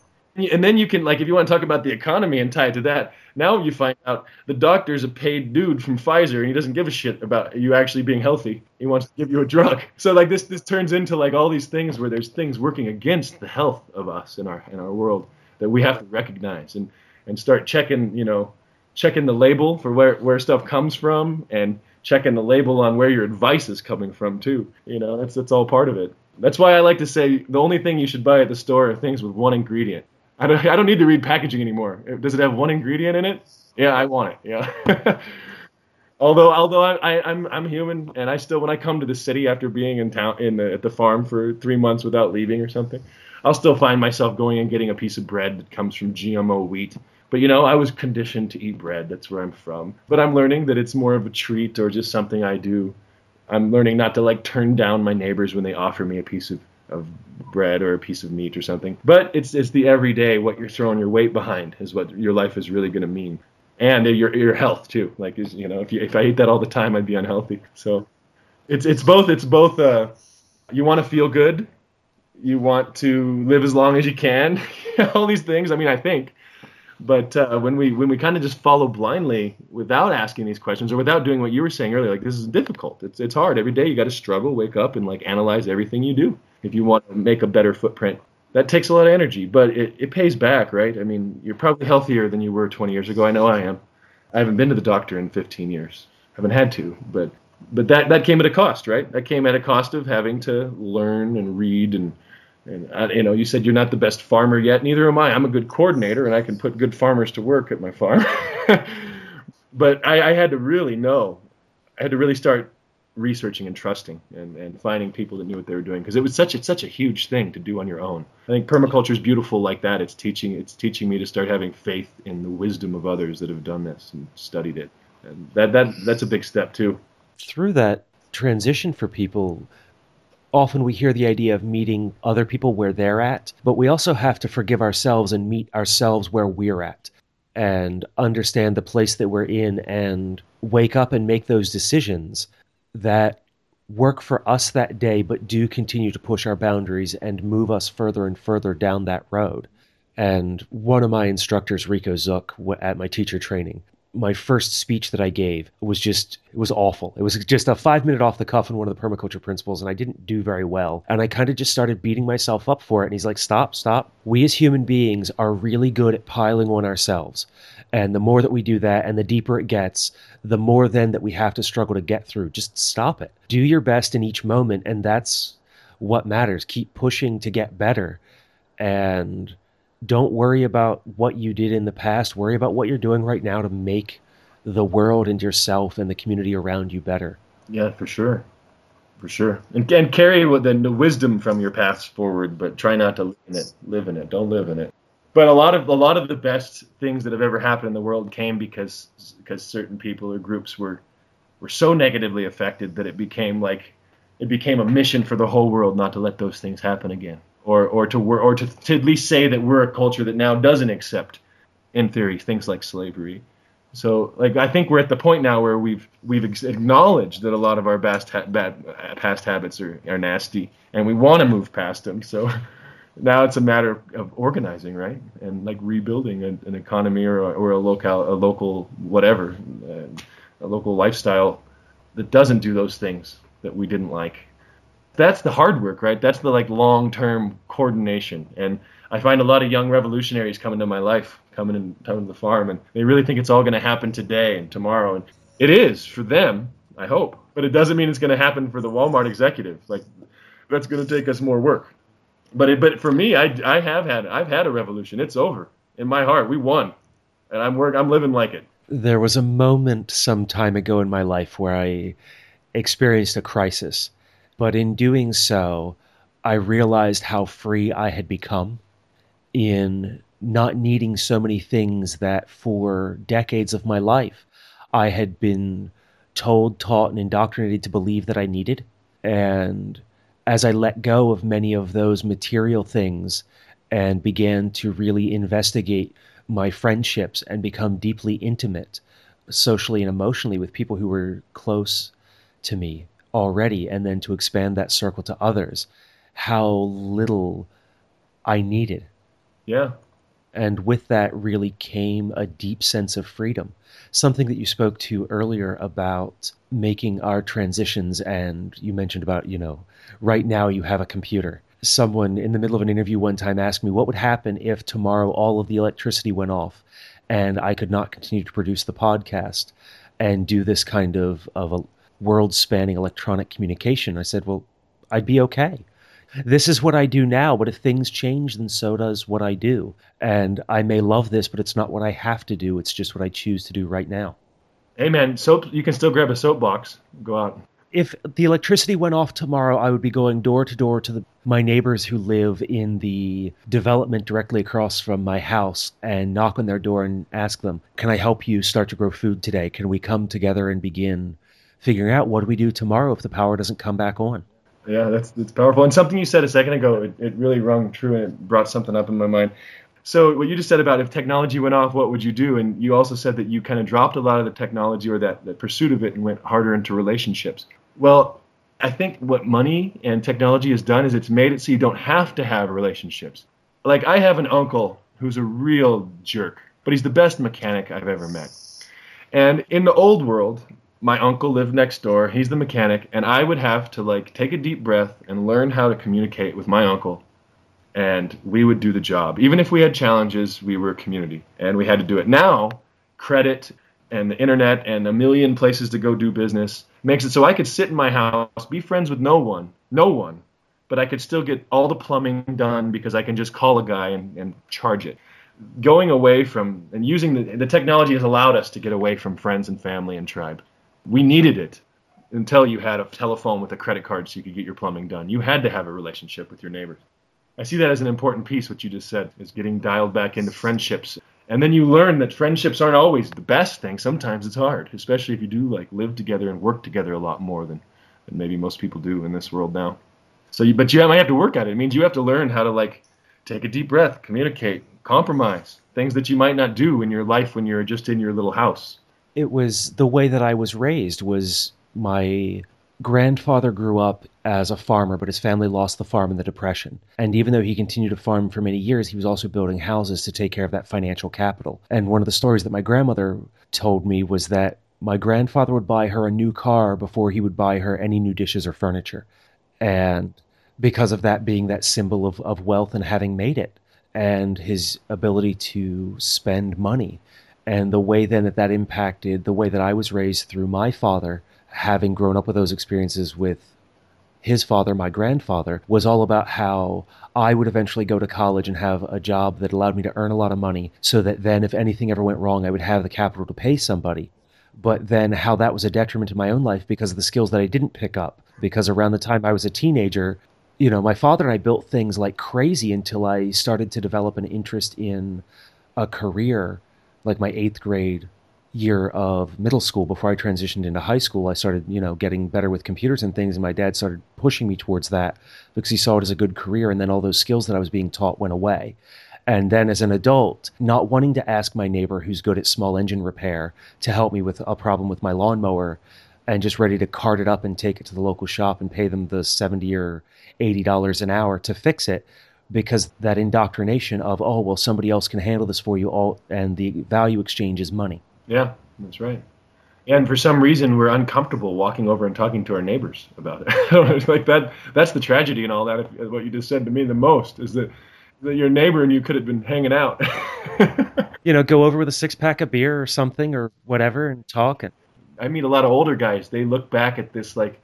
And then you can, like, if you want to talk about the economy and tie it to that, now you find out the doctor's a paid dude from Pfizer and he doesn't give a shit about you actually being healthy. He wants to give you a drug. So, like, this this turns into like all these things where there's things working against the health of us in our in our world that we have to recognize and and start checking, you know, checking the label for where, where stuff comes from and checking the label on where your advice is coming from too. You know, that's that's all part of it. That's why I like to say the only thing you should buy at the store are things with one ingredient. I don't I don't need to read packaging anymore. Does it have one ingredient in it? Yeah, I want it. Yeah. although although I, I am I'm, I'm human and I still when I come to the city after being in town in the, at the farm for three months without leaving or something, I'll still find myself going and getting a piece of bread that comes from GMO wheat but you know, I was conditioned to eat bread. That's where I'm from. But I'm learning that it's more of a treat or just something I do. I'm learning not to like turn down my neighbors when they offer me a piece of, of bread or a piece of meat or something. But it's it's the everyday what you're throwing your weight behind is what your life is really going to mean, and your your health too. Like you know if you, if I ate that all the time, I'd be unhealthy. So it's it's both it's both. Uh, you want to feel good, you want to live as long as you can, all these things. I mean, I think but uh, when we when we kind of just follow blindly without asking these questions or without doing what you were saying earlier, like this is difficult. It's it's hard every day. You got to struggle, wake up, and like analyze everything you do if you want to make a better footprint. That takes a lot of energy, but it, it pays back, right? I mean, you're probably healthier than you were 20 years ago. I know I am. I haven't been to the doctor in 15 years. Haven't had to, but but that that came at a cost, right? That came at a cost of having to learn and read and and you know, you said you're not the best farmer yet. Neither am I. I'm a good coordinator, and I can put good farmers to work at my farm. but I, I, had to really know. I had to really start researching and trusting and, and finding people that knew what they were doing because it was such a, such a huge thing to do on your own. I think permaculture is beautiful like that. It's teaching it's teaching me to start having faith in the wisdom of others that have done this and studied it. And that that that's a big step too. Through that transition for people often we hear the idea of meeting other people where they're at, but we also have to forgive ourselves and meet ourselves where we're at and understand the place that we're in and wake up and make those decisions that work for us that day, but do continue to push our boundaries and move us further and further down that road. And one of my instructors, Rico Zook, at my teacher training, my first speech that I gave was just it was awful. It was just a five minute off the cuff in one of the permaculture principles, and I didn't do very well. And I kind of just started beating myself up for it. And he's like, "Stop, stop. We as human beings are really good at piling on ourselves, and the more that we do that, and the deeper it gets, the more then that we have to struggle to get through. Just stop it. Do your best in each moment, and that's what matters. Keep pushing to get better, and." Don't worry about what you did in the past. Worry about what you're doing right now to make the world and yourself and the community around you better. Yeah, for sure. For sure. And, and carry the, wisdom from your paths forward, but try not to live in it. Live in it. Don't live in it. But a lot of a lot of the best things that have ever happened in the world came because because certain people or groups were were so negatively affected that it became like it became a mission for the whole world not to let those things happen again or or to or to, to at least say that we're a culture that now doesn't accept, in theory, things like slavery. So like I think we're at the point now where we've we've acknowledged that a lot of our past ha- bad past habits are, are nasty and we want to move past them. So now it's a matter of, organizing, right, and like rebuilding an, an economy or a, or a local a local whatever uh, a local lifestyle that doesn't do those things that we didn't like that's the hard work, right? That's the like long term coordination. And I find a lot of young revolutionaries coming to my life, coming coming to the farm, and they really think it's all going to happen today and tomorrow. And it is for them, I hope, but it doesn't mean it's going to happen for the Walmart executive. Like that's going to take us more work. But it, but for me, I, I have had I've had a revolution. It's over in my heart. We won, and I'm work I'm living like it. There was a moment some time ago in my life where I experienced a crisis, but in doing so, I realized how free I had become in not needing so many things that for decades of my life I had been told, taught, and indoctrinated to believe that I needed. And as I let go of many of those material things and began to really investigate my friendships and become deeply intimate socially and emotionally with people who were close to me already, and then to expand that circle to others, how little I needed. Yeah. And with that really came a deep sense of freedom. Something that you spoke to earlier about making our transitions, and you mentioned about, you know, right now you have a computer. Someone in the middle of an interview one time asked me, What would happen if tomorrow all of the electricity went off and I could not continue to produce the podcast and do this kind of, of a world spanning electronic communication? I said, Well, I'd be okay this is what I do now, but if things change, then so does what I do. And I may love this, but it's not what I have to do. It's just what I choose to do right now. Hey, man, soap, you can still grab a soapbox, go out. If the electricity went off tomorrow, I would be going door to door to the, my neighbors who live in the development directly across from my house and knock on their door and ask them, Can I help you start to grow food today? Can we come together and begin figuring out what do we do tomorrow if the power doesn't come back on? Yeah, that's that's powerful. And something you said a second ago, it, it really rung true and it brought something up in my mind. So what you just said about if technology went off, what would you do? And you also said that you kind of dropped a lot of the technology or that, that pursuit of it and went harder into relationships. Well, I think what money and technology has done is it's made it so you don't have to have relationships. Like I have an uncle who's a real jerk, but he's the best mechanic I've ever met. And in the old world, my uncle lived next door. He's the mechanic, and I would have to like take a deep breath and learn how to communicate with my uncle, and we would do the job. Even if we had challenges, we were a community, and we had to do it. Now, credit and the internet and a million places to go do business makes it so I could sit in my house, be friends with no one, no one, but I could still get all the plumbing done because I can just call a guy and, and charge it going away from and using the, the technology has allowed us to get away from friends and family and tribe we needed it until you had a telephone with a credit card so you could get your plumbing done. You had to have a relationship with your neighbors. I see that as an important piece, what you just said, is getting dialed back into friendships. And then you learn that friendships aren't always the best thing. Sometimes it's hard, especially if you do like live together and work together a lot more than, than maybe most people do in this world now. So, you, but you might have to work at it. It means you have to learn how to like take a deep breath, communicate, compromise, things that you might not do in your life when you're just in your little house it was the way that I was raised was my grandfather grew up as a farmer, but his family lost the farm in the Depression. And even though he continued to farm for many years, he was also building houses to take care of that financial capital. And one of the stories that my grandmother told me was that my grandfather would buy her a new car before he would buy her any new dishes or furniture. And because of that being that symbol of, of wealth and having made it, and his ability to spend money and the way then that that impacted the way that I was raised through my father, having grown up with those experiences with his father, my grandfather, was all about how I would eventually go to college and have a job that allowed me to earn a lot of money so that then if anything ever went wrong, I would have the capital to pay somebody. But then how that was a detriment to my own life because of the skills that I didn't pick up. Because around the time I was a teenager, you know, my father and I built things like crazy until I started to develop an interest in a career like my eighth grade year of middle school before I transitioned into high school, I started, you know, getting better with computers and things. And my dad started pushing me towards that because he saw it as a good career. And then all those skills that I was being taught went away. And then as an adult, not wanting to ask my neighbor who's good at small engine repair to help me with a problem with my lawnmower and just ready to cart it up and take it to the local shop and pay them the 70 or $80 an hour to fix it because that indoctrination of oh well somebody else can handle this for you all and the value exchange is money. Yeah that's right. And for some reason we're uncomfortable walking over and talking to our neighbors about it. Like that that's the tragedy and all that if, what you just said to me the most is that, that your neighbor and you could have been hanging out. You know go over with a six pack of beer or something or whatever and talk and i meet a lot of older guys. They look back at this like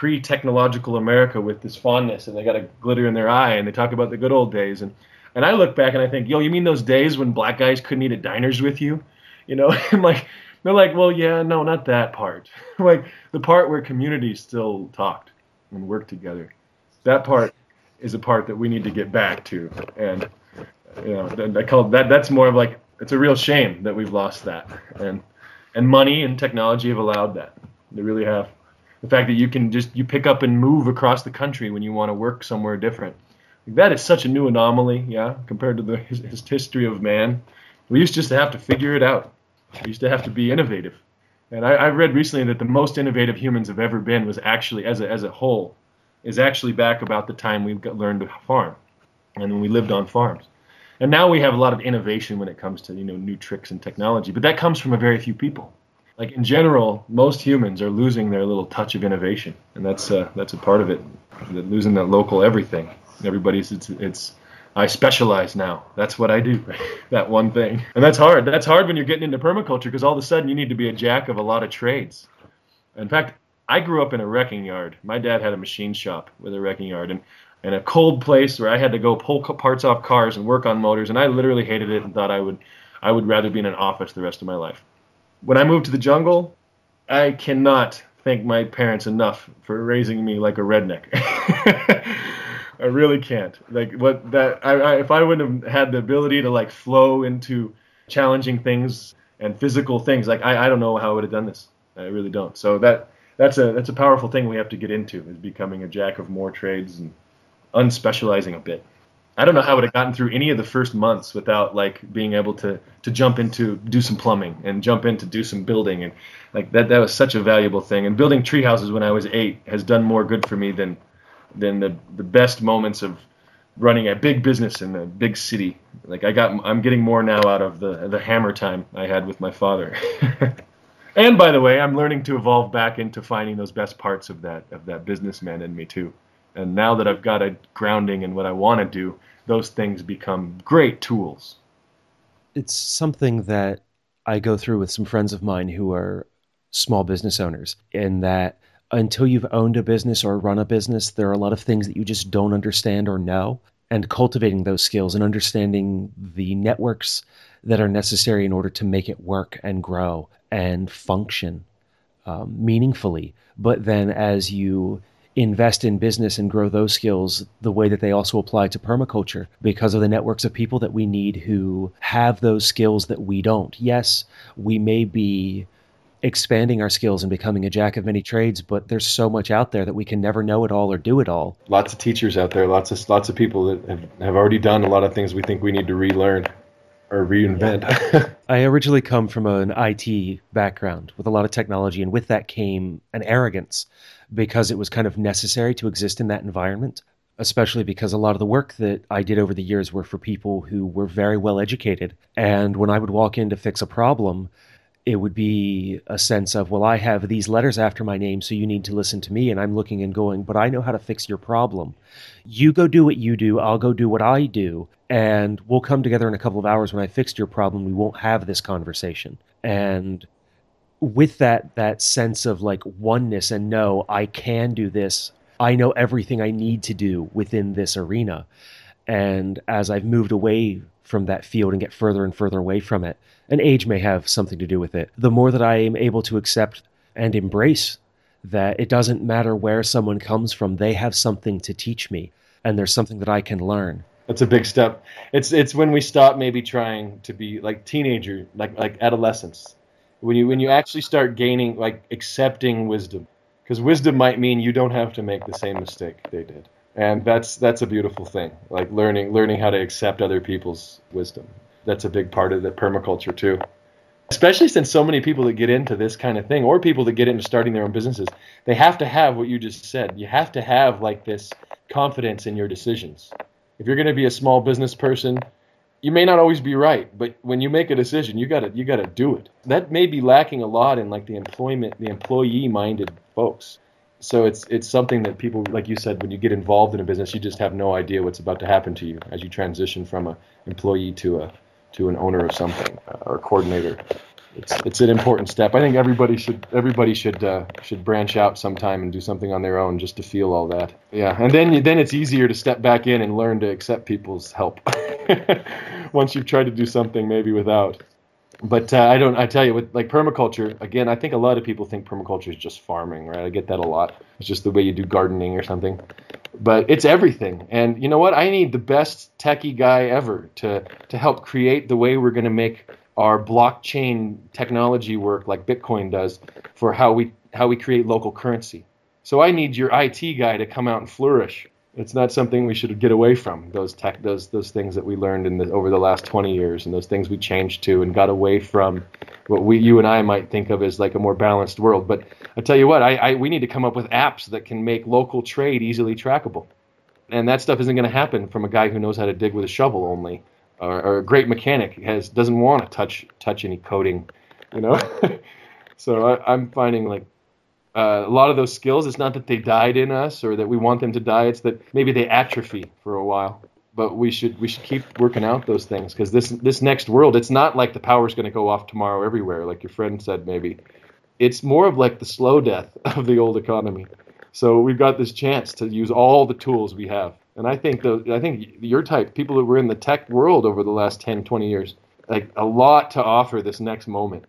pre-technological America with this fondness, and they got a glitter in their eye, and they talk about the good old days. And and I look back and I think, yo, you mean those days when black guys couldn't eat at diners with you? You know, I'm like, they're like, well, yeah, no, not that part. like the part where communities still talked and worked together. That part is a part that we need to get back to. And you know, I call that that's more of like it's a real shame that we've lost that. And and money and technology have allowed that. They really have. The fact that you can just you pick up and move across the country when you want to work somewhere different. That is such a new anomaly, yeah, compared to the his, his history of man. We used just to have to figure it out. We used to have to be innovative. And I, I read recently that the most innovative humans have ever been was actually, as a, as a whole, is actually back about the time we learned to farm, and when we lived on farms. And now we have a lot of innovation when it comes to you know new tricks and technology, but that comes from a very few people. Like in general, most humans are losing their little touch of innovation, and that's uh, that's a part of it. Losing that local everything. Everybody's it's it's I specialize now. That's what I do. that one thing. And that's hard. That's hard when you're getting into permaculture because all of a sudden you need to be a jack of a lot of trades. In fact, I grew up in a wrecking yard. My dad had a machine shop with a wrecking yard and in a cold place where I had to go pull parts off cars and work on motors, and I literally hated it and thought I would I would rather be in an office the rest of my life. When I moved to the jungle, I cannot thank my parents enough for raising me like a redneck. I really can't. Like what that I, I, if I wouldn't have had the ability to like flow into challenging things and physical things, like I, I don't know how I would have done this. I really don't. So that that's a that's a powerful thing we have to get into is becoming a jack of more trades and unspecializing a bit. I don't know how I would have gotten through any of the first months without like being able to to jump into do some plumbing and jump in to do some building and like that that was such a valuable thing. And building tree houses when I was eight has done more good for me than than the the best moments of running a big business in a big city. Like I got I'm getting more now out of the the hammer time I had with my father. and by the way, I'm learning to evolve back into finding those best parts of that of that businessman in me too. And now that I've got a grounding in what I want to do, those things become great tools. It's something that I go through with some friends of mine who are small business owners, in that until you've owned a business or run a business, there are a lot of things that you just don't understand or know. And cultivating those skills and understanding the networks that are necessary in order to make it work and grow and function um, meaningfully. But then as you invest in business and grow those skills the way that they also apply to permaculture because of the networks of people that we need who have those skills that we don't. Yes, we may be expanding our skills and becoming a jack of many trades, but there's so much out there that we can never know it all or do it all. Lots of teachers out there, lots of lots of people that have, have already done a lot of things we think we need to relearn or reinvent. I originally come from an IT background with a lot of technology, and with that came an arrogance because it was kind of necessary to exist in that environment, especially because a lot of the work that I did over the years were for people who were very well educated. And when I would walk in to fix a problem, it would be a sense of, well, I have these letters after my name, so you need to listen to me. And I'm looking and going, but I know how to fix your problem. You go do what you do, I'll go do what I do. And we'll come together in a couple of hours when I fixed your problem. We won't have this conversation. And with that that sense of like oneness and no, I can do this. I know everything I need to do within this arena. And as I've moved away from that field and get further and further away from it, and age may have something to do with it, the more that I am able to accept and embrace that it doesn't matter where someone comes from, they have something to teach me, and there's something that I can learn. That's a big step. It's it's when we stop maybe trying to be like teenager, like like adolescence when you when you actually start gaining like accepting wisdom. Because wisdom might mean you don't have to make the same mistake they did. And that's that's a beautiful thing like learning learning how to accept other people's wisdom that's a big part of the permaculture too especially since so many people that get into this kind of thing or people that get into starting their own businesses they have to have what you just said you have to have like this confidence in your decisions if you're going to be a small business person you may not always be right, but when you make a decision, you gotta you gotta do it. That may be lacking a lot in like the employment, the employee minded folks. So it's it's something that people, like you said, when you get involved in a business, you just have no idea what's about to happen to you as you transition from a employee to a to an owner of something uh, or coordinator it's it's an important step. I think everybody should everybody should uh, should branch out sometime and do something on their own just to feel all that. Yeah, and then then it's easier to step back in and learn to accept people's help once you've tried to do something maybe without. But uh, I don't. I tell you, with like permaculture, again, I think a lot of people think permaculture is just farming, right? I get that a lot. It's just the way you do gardening or something, but it's everything. And you know what? I need the best techie guy ever to to help create the way we're going to make our blockchain technology work, like Bitcoin does, for how we how we create local currency. So I need your IT guy to come out and flourish it's not something we should get away from. Those tech, those those things that we learned in the, over the last 20 years, and those things we changed to and got away from what we, you and I might think of as like a more balanced world. But I tell you what, I, I we need to come up with apps that can make local trade easily trackable, and that stuff isn't going to happen from a guy who knows how to dig with a shovel only, or, or a great mechanic has doesn't want to touch touch any coding, you know. so I, I'm finding like uh, a lot of those skills, it's not that they died in us or that we want them to die. It's that maybe they atrophy for a while. But we should we should keep working out those things because this this next world, it's not like the power's going to go off tomorrow everywhere, like your friend said. Maybe it's more of like the slow death of the old economy. So we've got this chance to use all the tools we have. And I think the I think your type people who were in the tech world over the last 10, 20 years, like a lot to offer this next moment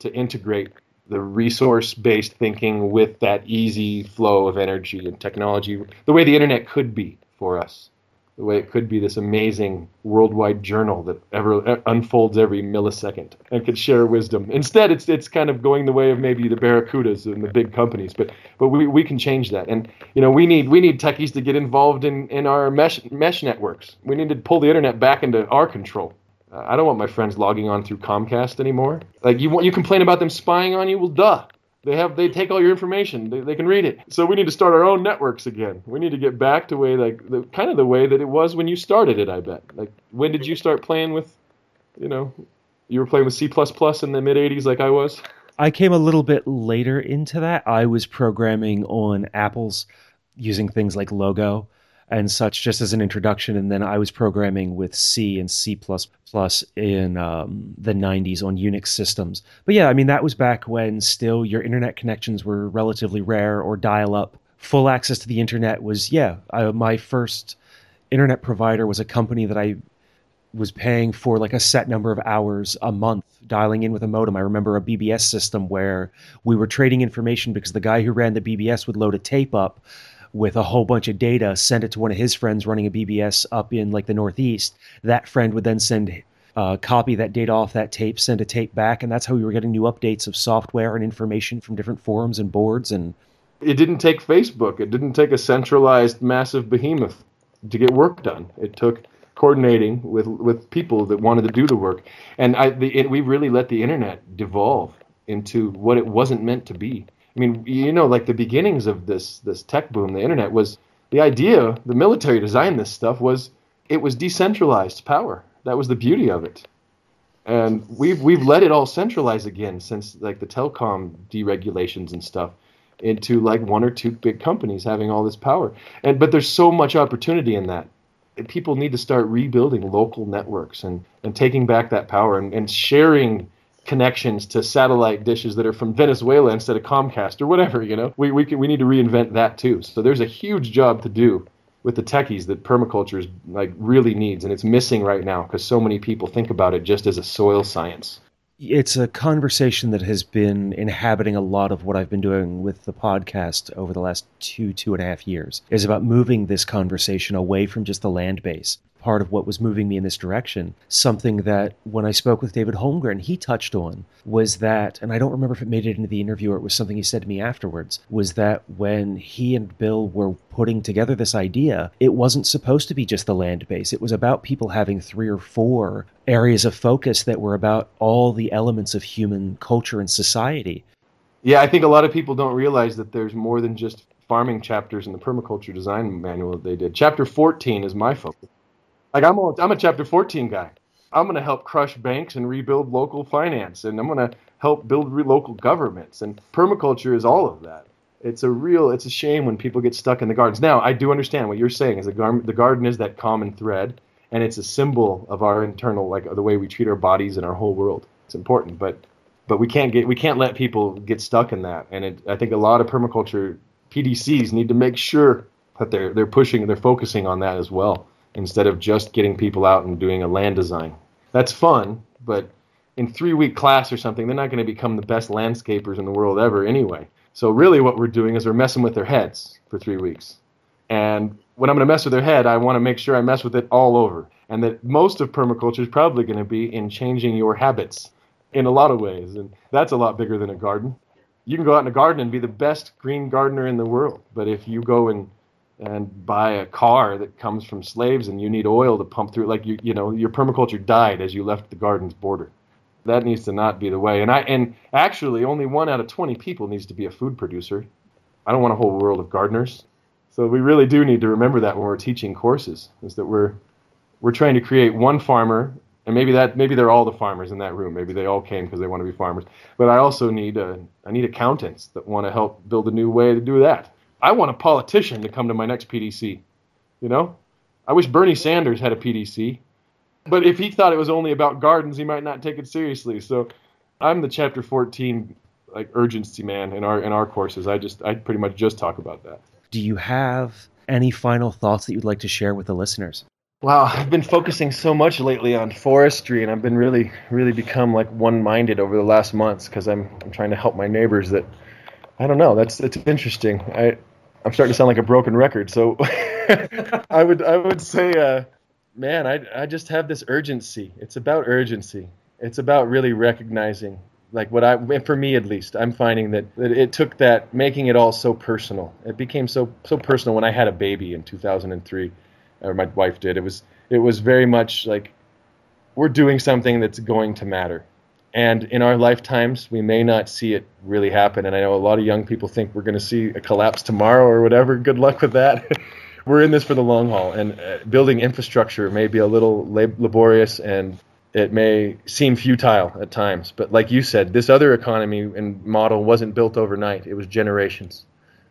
to integrate the resource based thinking with that easy flow of energy and technology, the way the internet could be for us, the way it could be this amazing worldwide journal that ever uh, unfolds every millisecond and could share wisdom. Instead, it's it's kind of going the way of maybe the barracudas and the big companies, but but we, we can change that. And you know we need we need techies to get involved in in our mesh mesh networks. We need to pull the internet back into our control. I don't want my friends logging on through Comcast anymore. Like you you complain about them spying on you? Well, duh. They have they take all your information. They, they can read it. So we need to start our own networks again. We need to get back to way like the kind of the way that it was when you started it. I bet. Like when did you start playing with? You know, you were playing with C++ in the mid '80s, like I was. I came a little bit later into that. I was programming on Apple's using things like Logo and such just as an introduction. And then I was programming with C and C in um, the 90s on Unix systems. But yeah, I mean, that was back when still your internet connections were relatively rare or dial up. Full access to the internet was, yeah, I, my first internet provider was a company that I was paying for like a set number of hours a month dialing in with a modem. I remember a BBS system where we were trading information because the guy who ran the BBS would load a tape up with a whole bunch of data, send it to one of his friends running a BBS up in like the Northeast. That friend would then send uh, copy that data off that tape, send a tape back, and that's how we were getting new updates of software and information from different forums and boards. And it didn't take Facebook. It didn't take a centralized, massive behemoth to get work done. It took coordinating with with people that wanted to do the work, and I the, it, we really let the internet devolve into what it wasn't meant to be. I mean, you know, like the beginnings of this this tech boom, the internet was the idea. The military designed this stuff was it was decentralized power. That was the beauty of it, and we've we've let it all centralize again since like the telecom deregulations and stuff into like one or two big companies having all this power. And but there's so much opportunity in that. People need to start rebuilding local networks and, and taking back that power and, and sharing connections to satellite dishes that are from Venezuela instead of Comcast or whatever. You know, we we can, we need to reinvent that too. So there's a huge job to do with the techies that permaculture is like really needs, and it's missing right now because so many people think about it just as a soil science. It's a conversation that has been inhabiting a lot of what I've been doing with the podcast over the last two, two and a half years, is about moving this conversation away from just the land base part of what was moving me in this direction. Something that when I spoke with David Holmgren, he touched on was that, and I don't remember if it made it into the interview or it was something he said to me afterwards, was that when he and Bill were putting together this idea, it wasn't supposed to be just the land base. It was about people having three or four areas of focus that were about all the elements of human culture and society. Yeah, I think a lot of people don't realize that there's more than just farming chapters in the permaculture design manual that they did. Chapter 14 is my focus. Like I'm a, I'm a chapter 14 guy. I'm going to help crush banks and rebuild local finance, and I'm going to help build re- local governments. And permaculture is all of that. It's a real, it's a shame when people get stuck in the gardens. Now, I do understand what you're saying. Is the, gar- the garden is that common thread, and it's a symbol of our internal, like the way we treat our bodies and our whole world. It's important, but but we can't get we can't let people get stuck in that. And it, I think a lot of permaculture PDCs need to make sure that they're they're pushing, and they're focusing on that as well instead of just getting people out and doing a land design. That's fun, but in three week class or something, they're not going to become the best landscapers in the world ever anyway. So really, what we're doing is we're messing with their heads for three weeks. And when I'm going to mess with their head, I want to make sure I mess with it all over. And that most of permaculture is probably going to be in changing your habits in a lot of ways. And that's a lot bigger than a garden. You can go out in a garden and be the best green gardener in the world. But if you go and and buy a car that comes from slaves and you need oil to pump through like you you know your permaculture died as you left the garden's border. That needs to not be the way. And i and actually only one out of 20 people needs to be a food producer. I don't want a whole world of gardeners. So we really do need to remember that when we're teaching courses is that we're we're trying to create one farmer and maybe that maybe they're all the farmers in that room. Maybe they all came because they want to be farmers. But i also need a, i need accountants that want to help build a new way to do that I want a politician to come to my next PDC. You know, I wish Bernie Sanders had a PDC, but if he thought it was only about gardens, he might not take it seriously. So I'm the chapter 14 like urgency man in our in our courses. I just I pretty much just talk about that. Do you have any final thoughts that you'd like to share with the listeners? Wow, I've been focusing so much lately on forestry, and I've been really, really become like one-minded over the last months because I'm, I'm trying to help my neighbors. That I don't know. That's it's interesting. I I'm starting to sound like a broken record. So I would I would say, uh, man, I I just have this urgency. It's about urgency. It's about really recognizing like what I for me at least I'm finding that, that it took that making it all so personal. It became so so personal when I had a baby in 2003, or my wife did. It was it was very much like we're doing something that's going to matter and in our lifetimes, we may not see it really happen. And I know a lot of young people think we're going to see a collapse tomorrow or whatever. Good luck with that. we're in this for the long haul. And uh, building infrastructure may be a little lab- laborious and it may seem futile at times. But like you said, this other economy and model wasn't built overnight, it was generations.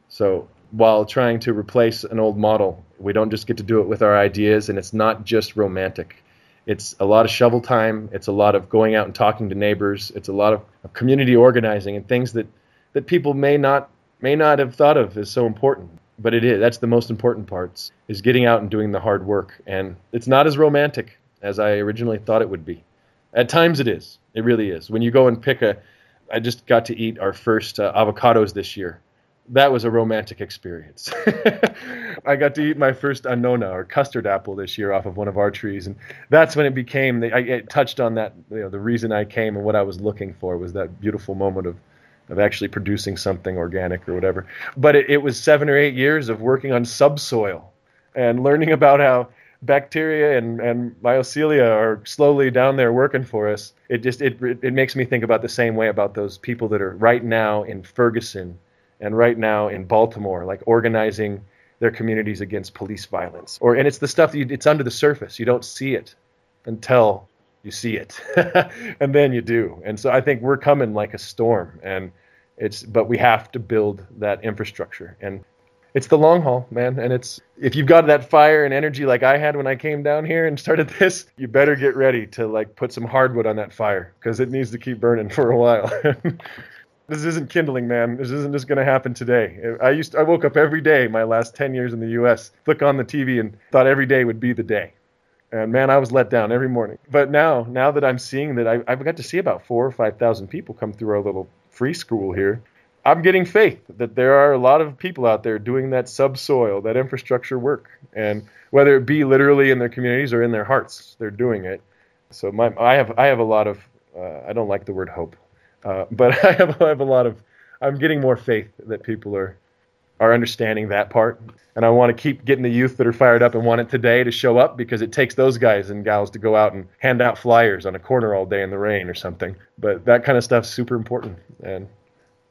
So while trying to replace an old model, we don't just get to do it with our ideas, and it's not just romantic it's a lot of shovel time. It's a lot of going out and talking to neighbors. It's a lot of community organizing and things that, that people may not may not have thought of as so important. But it is. That's the most important parts is getting out and doing the hard work. And it's not as romantic as I originally thought it would be. At times it is. It really is. When you go and pick a I just got to eat our first uh, avocados this year that was a romantic experience. I got to eat my first anona or custard apple this year off of one of our trees, and that's when it became. The, I it touched on that. You know, the reason I came and what I was looking for was that beautiful moment of of actually producing something organic or whatever. But it, it was seven or eight years of working on subsoil and learning about how bacteria and, and are slowly down there working for us. It just it it makes me think about the same way about those people that are right now in Ferguson and right now in Baltimore, like organizing their communities against police violence. Or and it's the stuff that you, it's under the surface. You don't see it until you see it, and then you do. And so I think we're coming like a storm, and it's but we have to build that infrastructure and. It's the long haul, man, and it's if you've got that fire and energy like I had when I came down here and started this, you better get ready to like put some hardwood on that fire because it needs to keep burning for a while. this isn't kindling, man. This isn't just going to happen today. I used to, I woke up every day my last 10 years in the US, click on the TV and thought every day would be the day. And man, I was let down every morning. But now, now that I'm seeing that I, I've got to see about four or 5,000 people come through our little free school here, I'm getting faith that there are a lot of people out there doing that subsoil, that infrastructure work. And whether it be literally in their communities or in their hearts, they're doing it. So my, I have, I have a lot of, uh, I don't like the word hope uh, but I have, I have a lot of, I'm getting more faith that people are, are understanding that part. And I want to keep getting the youth that are fired up and want it today to show up because it takes those guys and gals to go out and hand out flyers on a corner all day in the rain or something. But that kind of stuff's super important. And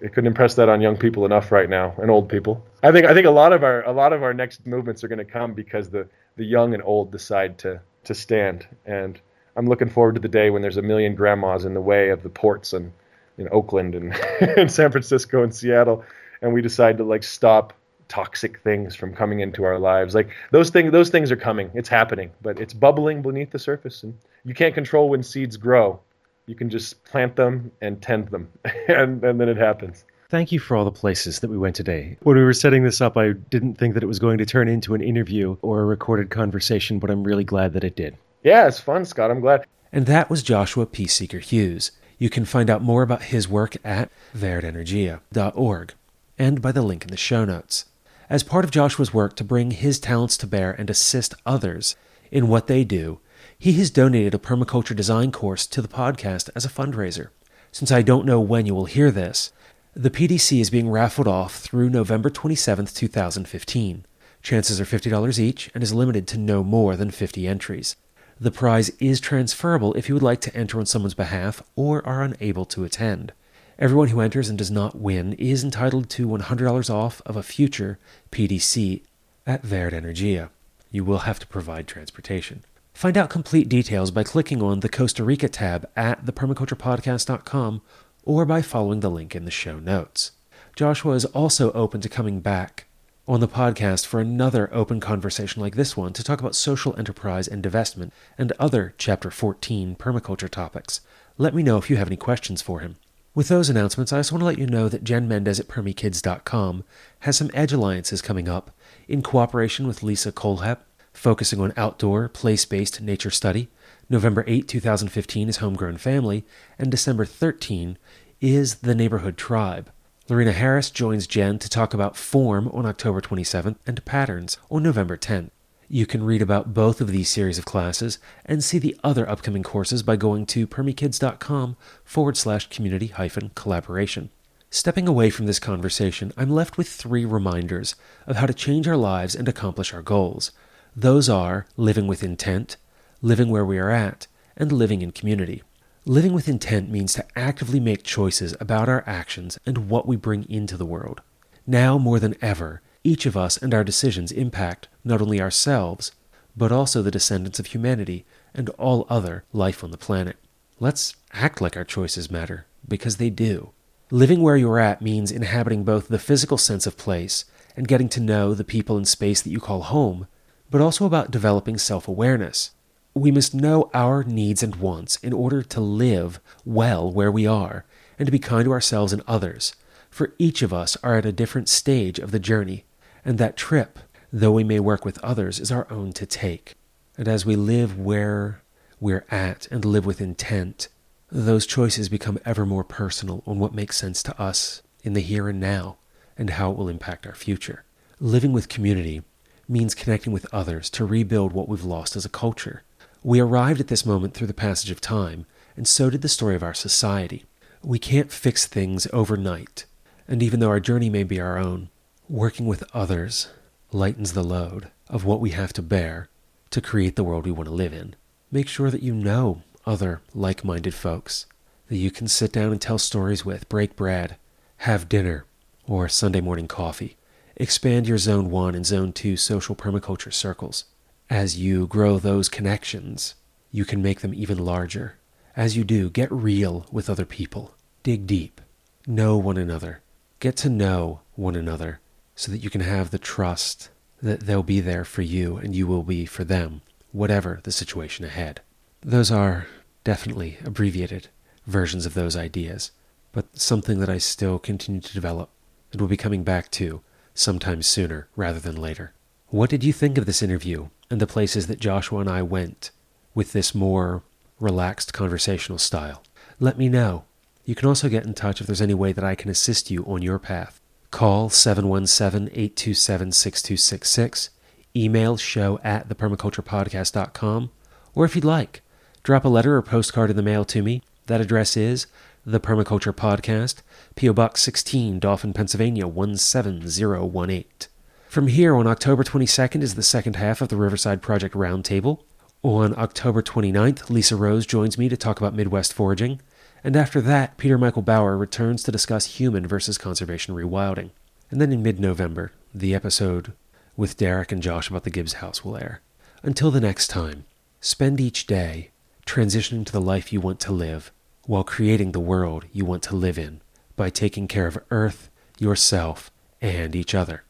it couldn't impress that on young people enough right now and old people. I think I think a lot of our a lot of our next movements are going to come because the the young and old decide to to stand and I'm looking forward to the day when there's a million grandmas in the way of the ports and in Oakland and, and San Francisco and Seattle, and we decide to like stop toxic things from coming into our lives. Like those things, those things are coming. It's happening, but it's bubbling beneath the surface, and you can't control when seeds grow. You can just plant them and tend them, and, and then it happens. Thank you for all the places that we went today. When we were setting this up, I didn't think that it was going to turn into an interview or a recorded conversation, but I'm really glad that it did. Yeah, it's fun, Scott. I'm glad. And that was Joshua Peaceseeker Hughes. You can find out more about his work at verdenergia.org and by the link in the show notes. As part of Joshua's work to bring his talents to bear and assist others in what they do, he has donated a permaculture design course to the podcast as a fundraiser. Since I don't know when you will hear this, the PDC is being raffled off through November 27, 2015. Chances are $50 each and is limited to no more than 50 entries. The prize is transferable if you would like to enter on someone's behalf or are unable to attend. Everyone who enters and does not win is entitled to $100 off of a future PDC at Verde Energia. You will have to provide transportation. Find out complete details by clicking on the Costa Rica tab at thepermaculturepodcast.com or by following the link in the show notes. Joshua is also open to coming back on the podcast for another open conversation like this one to talk about social enterprise and divestment and other Chapter 14 permaculture topics. Let me know if you have any questions for him. With those announcements, I just want to let you know that Jen Mendez at PermaKids.com has some Edge Alliances coming up in cooperation with Lisa Kolhep, focusing on outdoor, place based nature study. November 8, 2015 is Homegrown Family, and December 13 is The Neighborhood Tribe. Lorena Harris joins Jen to talk about form on October 27th and patterns on November 10th. You can read about both of these series of classes and see the other upcoming courses by going to permakids.com forward slash community hyphen collaboration. Stepping away from this conversation, I'm left with three reminders of how to change our lives and accomplish our goals. Those are living with intent, living where we are at, and living in community. Living with intent means to actively make choices about our actions and what we bring into the world. Now more than ever, each of us and our decisions impact not only ourselves, but also the descendants of humanity and all other life on the planet. Let's act like our choices matter, because they do. Living where you're at means inhabiting both the physical sense of place and getting to know the people and space that you call home, but also about developing self awareness we must know our needs and wants in order to live well where we are and to be kind to ourselves and others, for each of us are at a different stage of the journey, and that trip, though we may work with others, is our own to take. And as we live where we're at and live with intent, those choices become ever more personal on what makes sense to us in the here and now and how it will impact our future. Living with community means connecting with others to rebuild what we've lost as a culture we arrived at this moment through the passage of time, and so did the story of our society. We can't fix things overnight, and even though our journey may be our own, working with others lightens the load of what we have to bear to create the world we want to live in. Make sure that you know other like minded folks that you can sit down and tell stories with, break bread, have dinner, or Sunday morning coffee. Expand your Zone 1 and Zone 2 social permaculture circles. As you grow those connections, you can make them even larger. As you do, get real with other people. Dig deep. Know one another. Get to know one another so that you can have the trust that they'll be there for you and you will be for them, whatever the situation ahead. Those are definitely abbreviated versions of those ideas, but something that I still continue to develop and will be coming back to sometime sooner rather than later. What did you think of this interview and the places that Joshua and I went with this more relaxed conversational style? Let me know. You can also get in touch if there's any way that I can assist you on your path. Call 717 827 6266, email show at thepermaculturepodcast.com, or if you'd like, drop a letter or postcard in the mail to me. That address is The Permaculture Podcast, P.O. Box 16, Dauphin, Pennsylvania 17018. From here, on October 22nd, is the second half of the Riverside Project Roundtable. On October 29th, Lisa Rose joins me to talk about Midwest foraging. And after that, Peter Michael Bauer returns to discuss human versus conservation rewilding. And then in mid November, the episode with Derek and Josh about the Gibbs house will air. Until the next time, spend each day transitioning to the life you want to live while creating the world you want to live in by taking care of Earth, yourself, and each other.